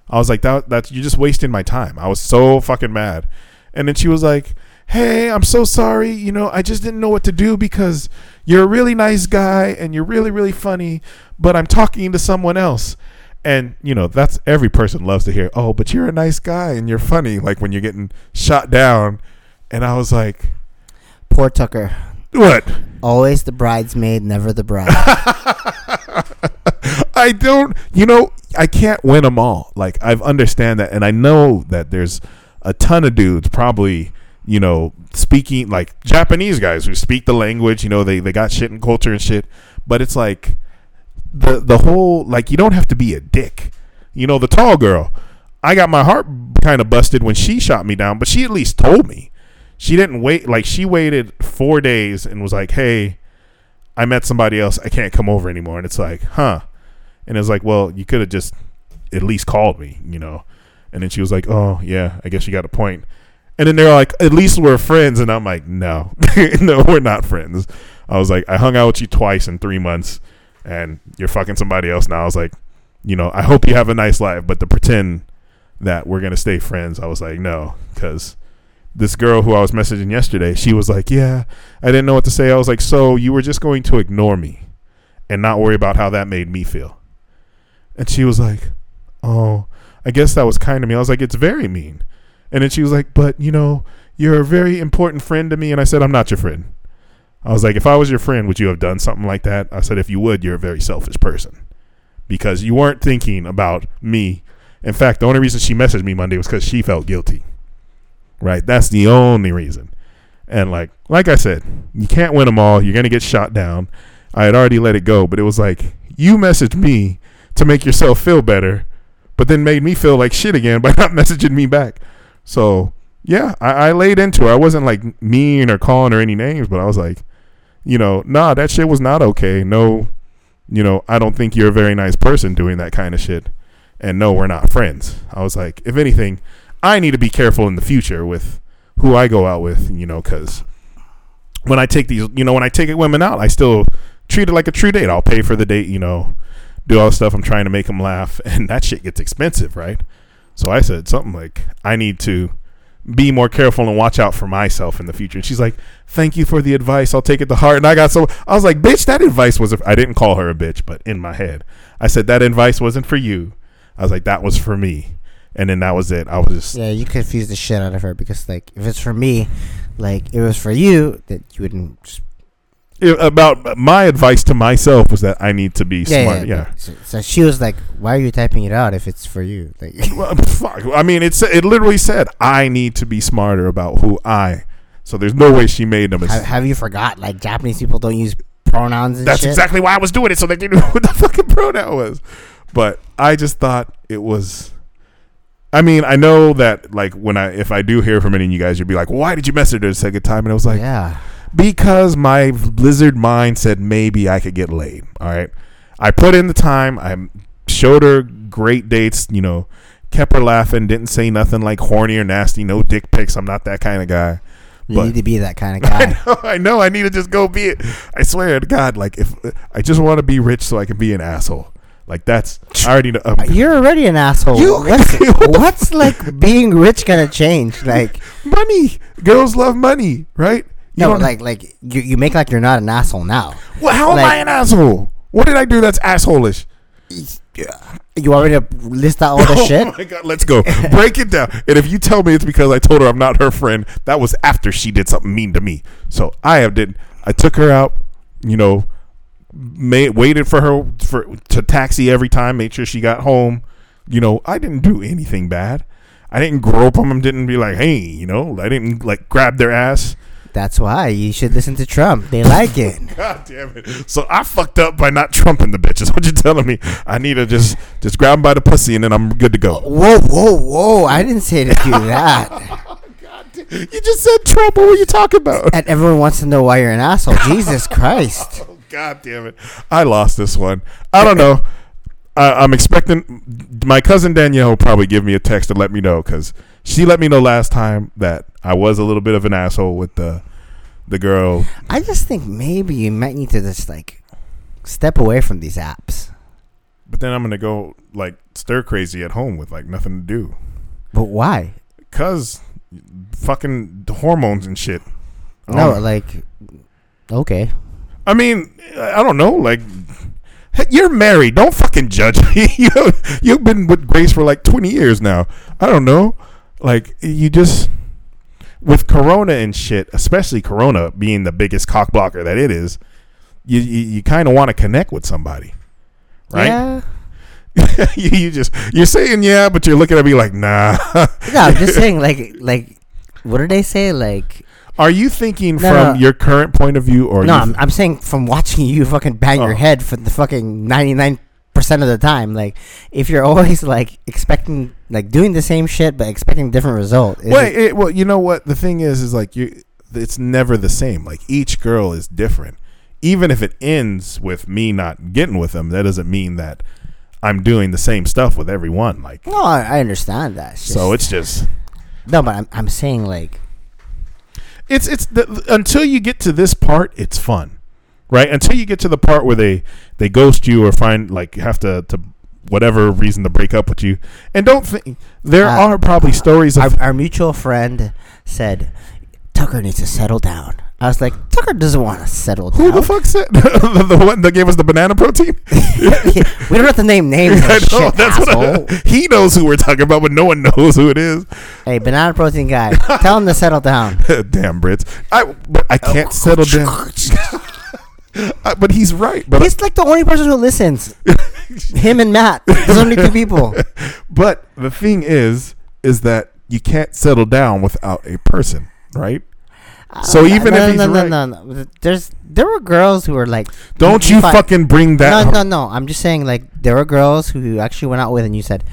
I was like, that that's you're just wasting my time. I was so fucking mad. And then she was like, Hey, I'm so sorry. You know, I just didn't know what to do because you're a really nice guy and you're really, really funny, but I'm talking to someone else. And, you know, that's every person loves to hear, Oh, but you're a nice guy and you're funny, like when you're getting shot down. And I was like, Poor Tucker. What? Always the bridesmaid, never the bride. (laughs) I don't, you know, I can't win them all. Like I've understand that, and I know that there's a ton of dudes probably, you know, speaking like Japanese guys who speak the language. You know, they they got shit and culture and shit. But it's like the the whole like you don't have to be a dick. You know, the tall girl. I got my heart kind of busted when she shot me down, but she at least told me. She didn't wait. Like she waited four days and was like, "Hey, I met somebody else. I can't come over anymore." And it's like, "Huh." And it's like, well, you could have just at least called me, you know. And then she was like, oh, yeah, I guess you got a point. And then they're like, at least we're friends. And I'm like, no, (laughs) no, we're not friends. I was like, I hung out with you twice in three months and you're fucking somebody else now. I was like, you know, I hope you have a nice life, but to pretend that we're going to stay friends, I was like, no, because this girl who I was messaging yesterday, she was like, yeah, I didn't know what to say. I was like, so you were just going to ignore me and not worry about how that made me feel. And she was like, Oh, I guess that was kind of me. I was like, It's very mean. And then she was like, But, you know, you're a very important friend to me. And I said, I'm not your friend. I was like, If I was your friend, would you have done something like that? I said, If you would, you're a very selfish person because you weren't thinking about me. In fact, the only reason she messaged me Monday was because she felt guilty. Right? That's the only reason. And like, like I said, you can't win them all. You're gonna get shot down. I had already let it go, but it was like you messaged me to make yourself feel better, but then made me feel like shit again (laughs) by not messaging me back. So yeah, I, I laid into her. I wasn't like mean or calling her any names, but I was like, you know, nah, that shit was not okay. No, you know, I don't think you're a very nice person doing that kind of shit. And no, we're not friends. I was like, if anything, I need to be careful in the future with who I go out with, you know, because when I take these, you know, when I take women out, I still treat it like a true date. I'll pay for the date, you know, do all the stuff. I'm trying to make them laugh, (laughs) and that shit gets expensive, right? So I said something like, I need to be more careful and watch out for myself in the future. And she's like, Thank you for the advice. I'll take it to heart. And I got so I was like, Bitch, that advice was. I didn't call her a bitch, but in my head, I said that advice wasn't for you. I was like, that was for me. And then that was it. I was just yeah, you confused the shit out of her because, like, if it's for me, like, it was for you, that you wouldn't just. It- about my advice to myself was that I need to be Yeah, smart. yeah. Yeah. So, so she was like, why are you typing it out if it's for you? Like, (laughs) Well, fuck. I mean, it's it literally said I need to be smarter about who I. So there's no way she made them. have, have you forgot, like, Japanese people don't use pronouns and That's shit? exactly why I was doing it, so they didn't (laughs) know what the fucking pronoun was. But I just thought it was. I mean, I know that like when I if I do hear from any of you guys, you'd be like, "Why did you message her the second time?" And I was like, yeah. Because my lizard mind said maybe I could get laid. All right. I put in the time. I showed her great dates, you know, kept her laughing, didn't say nothing like horny or nasty, no dick pics. I'm not that kind of guy. You But- need to be that kind of (laughs) guy. I know, I know. I need to just go be it. I swear to God, like if I just want to be rich so I can be an asshole. Like that's I already know. um, You're already an asshole. You- what's, (laughs) (laughs) what's like being rich gonna change? Like money. Girls love money, right? No, like like you, you make like you're not an asshole now. Well, how am I an asshole? What did I do that's assholish? You already list out all the (laughs) oh shit? Oh my god, let's go. Break it down. And if you tell me it's because I told her I'm not her friend, that was after she did something mean to me. So I have did I took her out, you know, made waited for her for to taxi every time, made sure she got home. You know, I didn't do anything bad. I didn't grope them. Didn't be like, hey, you know, I didn't like grab their ass. That's why you should listen to Trump. They like it. (laughs) God damn it! So I fucked up by not trumping the bitches. (laughs) What you telling me? I need to just just grab them by the pussy and then I'm good to go. Whoa, whoa, whoa! I didn't say to do that. (laughs) You just said Trump. What were you talking about? And everyone wants to know why you're an asshole. Jesus Christ! Oh, God damn it! I lost this one. I don't know. I, I'm expecting my cousin Danielle will probably give me a text to let me know because she let me know last time that I was a little bit of an asshole with the the girl. I just think maybe you might need to just like step away from these apps. But then I'm gonna go like stir crazy at home with like nothing to do But why? because fucking hormones and shit. No, Oh. like okay. I mean, I don't know. Like, you're married. Don't fucking judge me. (laughs) you you've been with Grace for like 20 years now. I don't know. Like, you just with Corona and shit, especially Corona being the biggest cock blocker that it is. You you, you kind of want to connect with somebody, right? Yeah. (laughs) you, you just you're saying yeah, but you're looking at me like nah. (laughs) No, I'm just (laughs) saying like like what did they say? Like Are you thinking No, from no. your current point of view, or no, I'm, I'm saying from watching you fucking bang Oh. your head for the fucking 99 percent of the time. Like if you're (laughs) always like expecting like doing the same shit but expecting different result. Wait, it- it, well, you know what the thing is is like you, it's never the same. Like each girl is different. Even if it ends with me not getting with them, that doesn't mean that I'm doing the same stuff with everyone. Like, no, I, I understand that. It's so it's just (laughs) no, but I'm I'm saying like it's it's the, until you get to this part, it's fun, right? Until you get to the part where they they ghost you or find like have to to whatever reason to break up with you, and don't think there Uh, are probably stories our, of our mutual friend said Tucker needs to settle down. I was like, Tucker doesn't want to settle down. who the fuck said (laughs) the, the one that gave us the banana protein. (laughs) we don't have to name names. (laughs) I know, shit, that's what asshole. I, he knows who we're talking about, but no one knows who it is. Hey, banana protein guy, tell him to settle down. Damn Brits! I I can't settle down. I, but he's right. But He's like the only person who listens. (laughs) Him and Matt. There's only two people. (laughs) but the thing is, is that you can't settle down without a person, right? So Uh, even no, if no, he's no, right- no, no, there's there were girls who were like, Don't you fucking bring that. No, no, no. I'm just saying like there were girls who you actually went out with, and you said,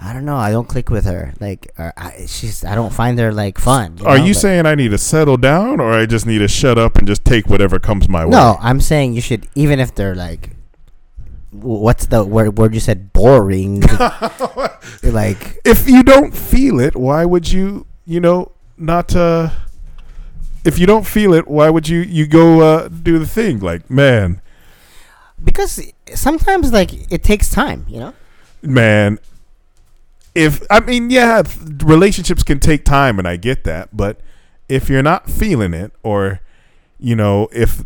I don't know, I don't click with her. Like, I, she's I don't find her like fun. Are know? you But- saying I need to settle down, or I just need to shut up and just take whatever comes my way? No, I'm saying you should even if they're like, what's the word? Word you said boring. (laughs) (laughs) like if you don't feel it, why would you, you know, not uh if you don't feel it, why would you you go uh do the thing? Like, man, because sometimes like it takes time, you know. man, if I mean, yeah, relationships can take time and I get that, but if you're not feeling it or you know, if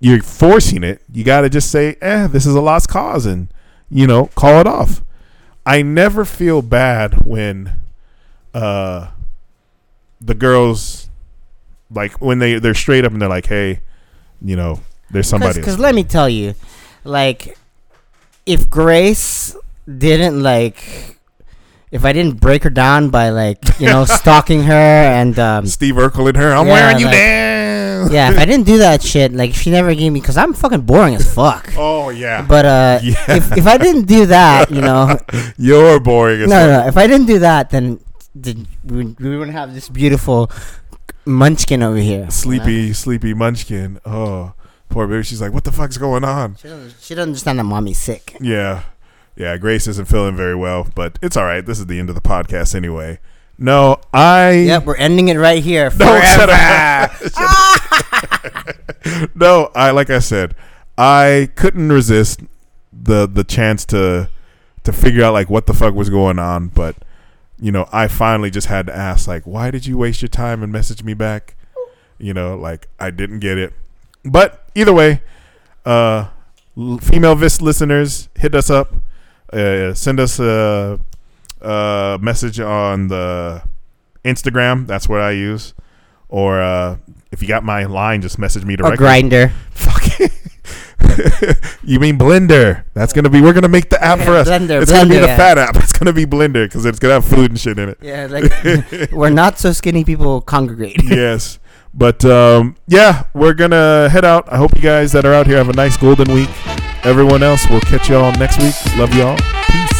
you're forcing it, you got to just say, "Eh, this is a lost cause," and you know, call it off. I never feel bad when uh the girls like when they they're straight up and they're like, "Hey, you know, there's somebody." Because let me tell you, like, if Grace didn't like, if I didn't break her down by like, you know, (laughs) stalking her and um, Steve Urkel in her, I'm Yeah, wearing you like- down. yeah, if I didn't do that (laughs) shit, like, she never gave me because I'm fucking boring as fuck. Oh yeah. But uh, (laughs) Yeah. if if I didn't do that, you know, You're boring as no, fuck. no, if I didn't do that, then we, we wouldn't have this beautiful munchkin over here. you know? Sleepy, sleepy munchkin. Oh, poor baby. She's like, what the fuck's going on? She doesn't, she doesn't understand that mommy's sick. Yeah. Yeah, Grace isn't feeling very well, but it's all right. This is the end of the podcast anyway. No, I. Yep, we're ending it right here. No, shut Forever. up. (laughs) no, I like I said, I couldn't resist the the chance to to figure out like what the fuck was going on, but you know, I finally just had to ask like, why did you waste your time and message me back? You know, like I didn't get it. But either way, uh, female vis listeners, hit us up. Uh, send us a, a message on the Instagram. That's what I use. Or uh, if you got my line, just message me Or directly. Grindr. (laughs) Fuck. (laughs) you mean Blendr? That's gonna be. We're gonna make the app for us. Blender, it's gonna be the yeah. fat app. It's gonna be Blender because it's gonna have food and shit in it. Yeah, like (laughs) we're not so skinny people congregate. yes. But um, yeah, we're gonna head out. I hope you guys that are out here have a nice golden week. Everyone else, we'll catch y'all next week. Love y'all. Peace.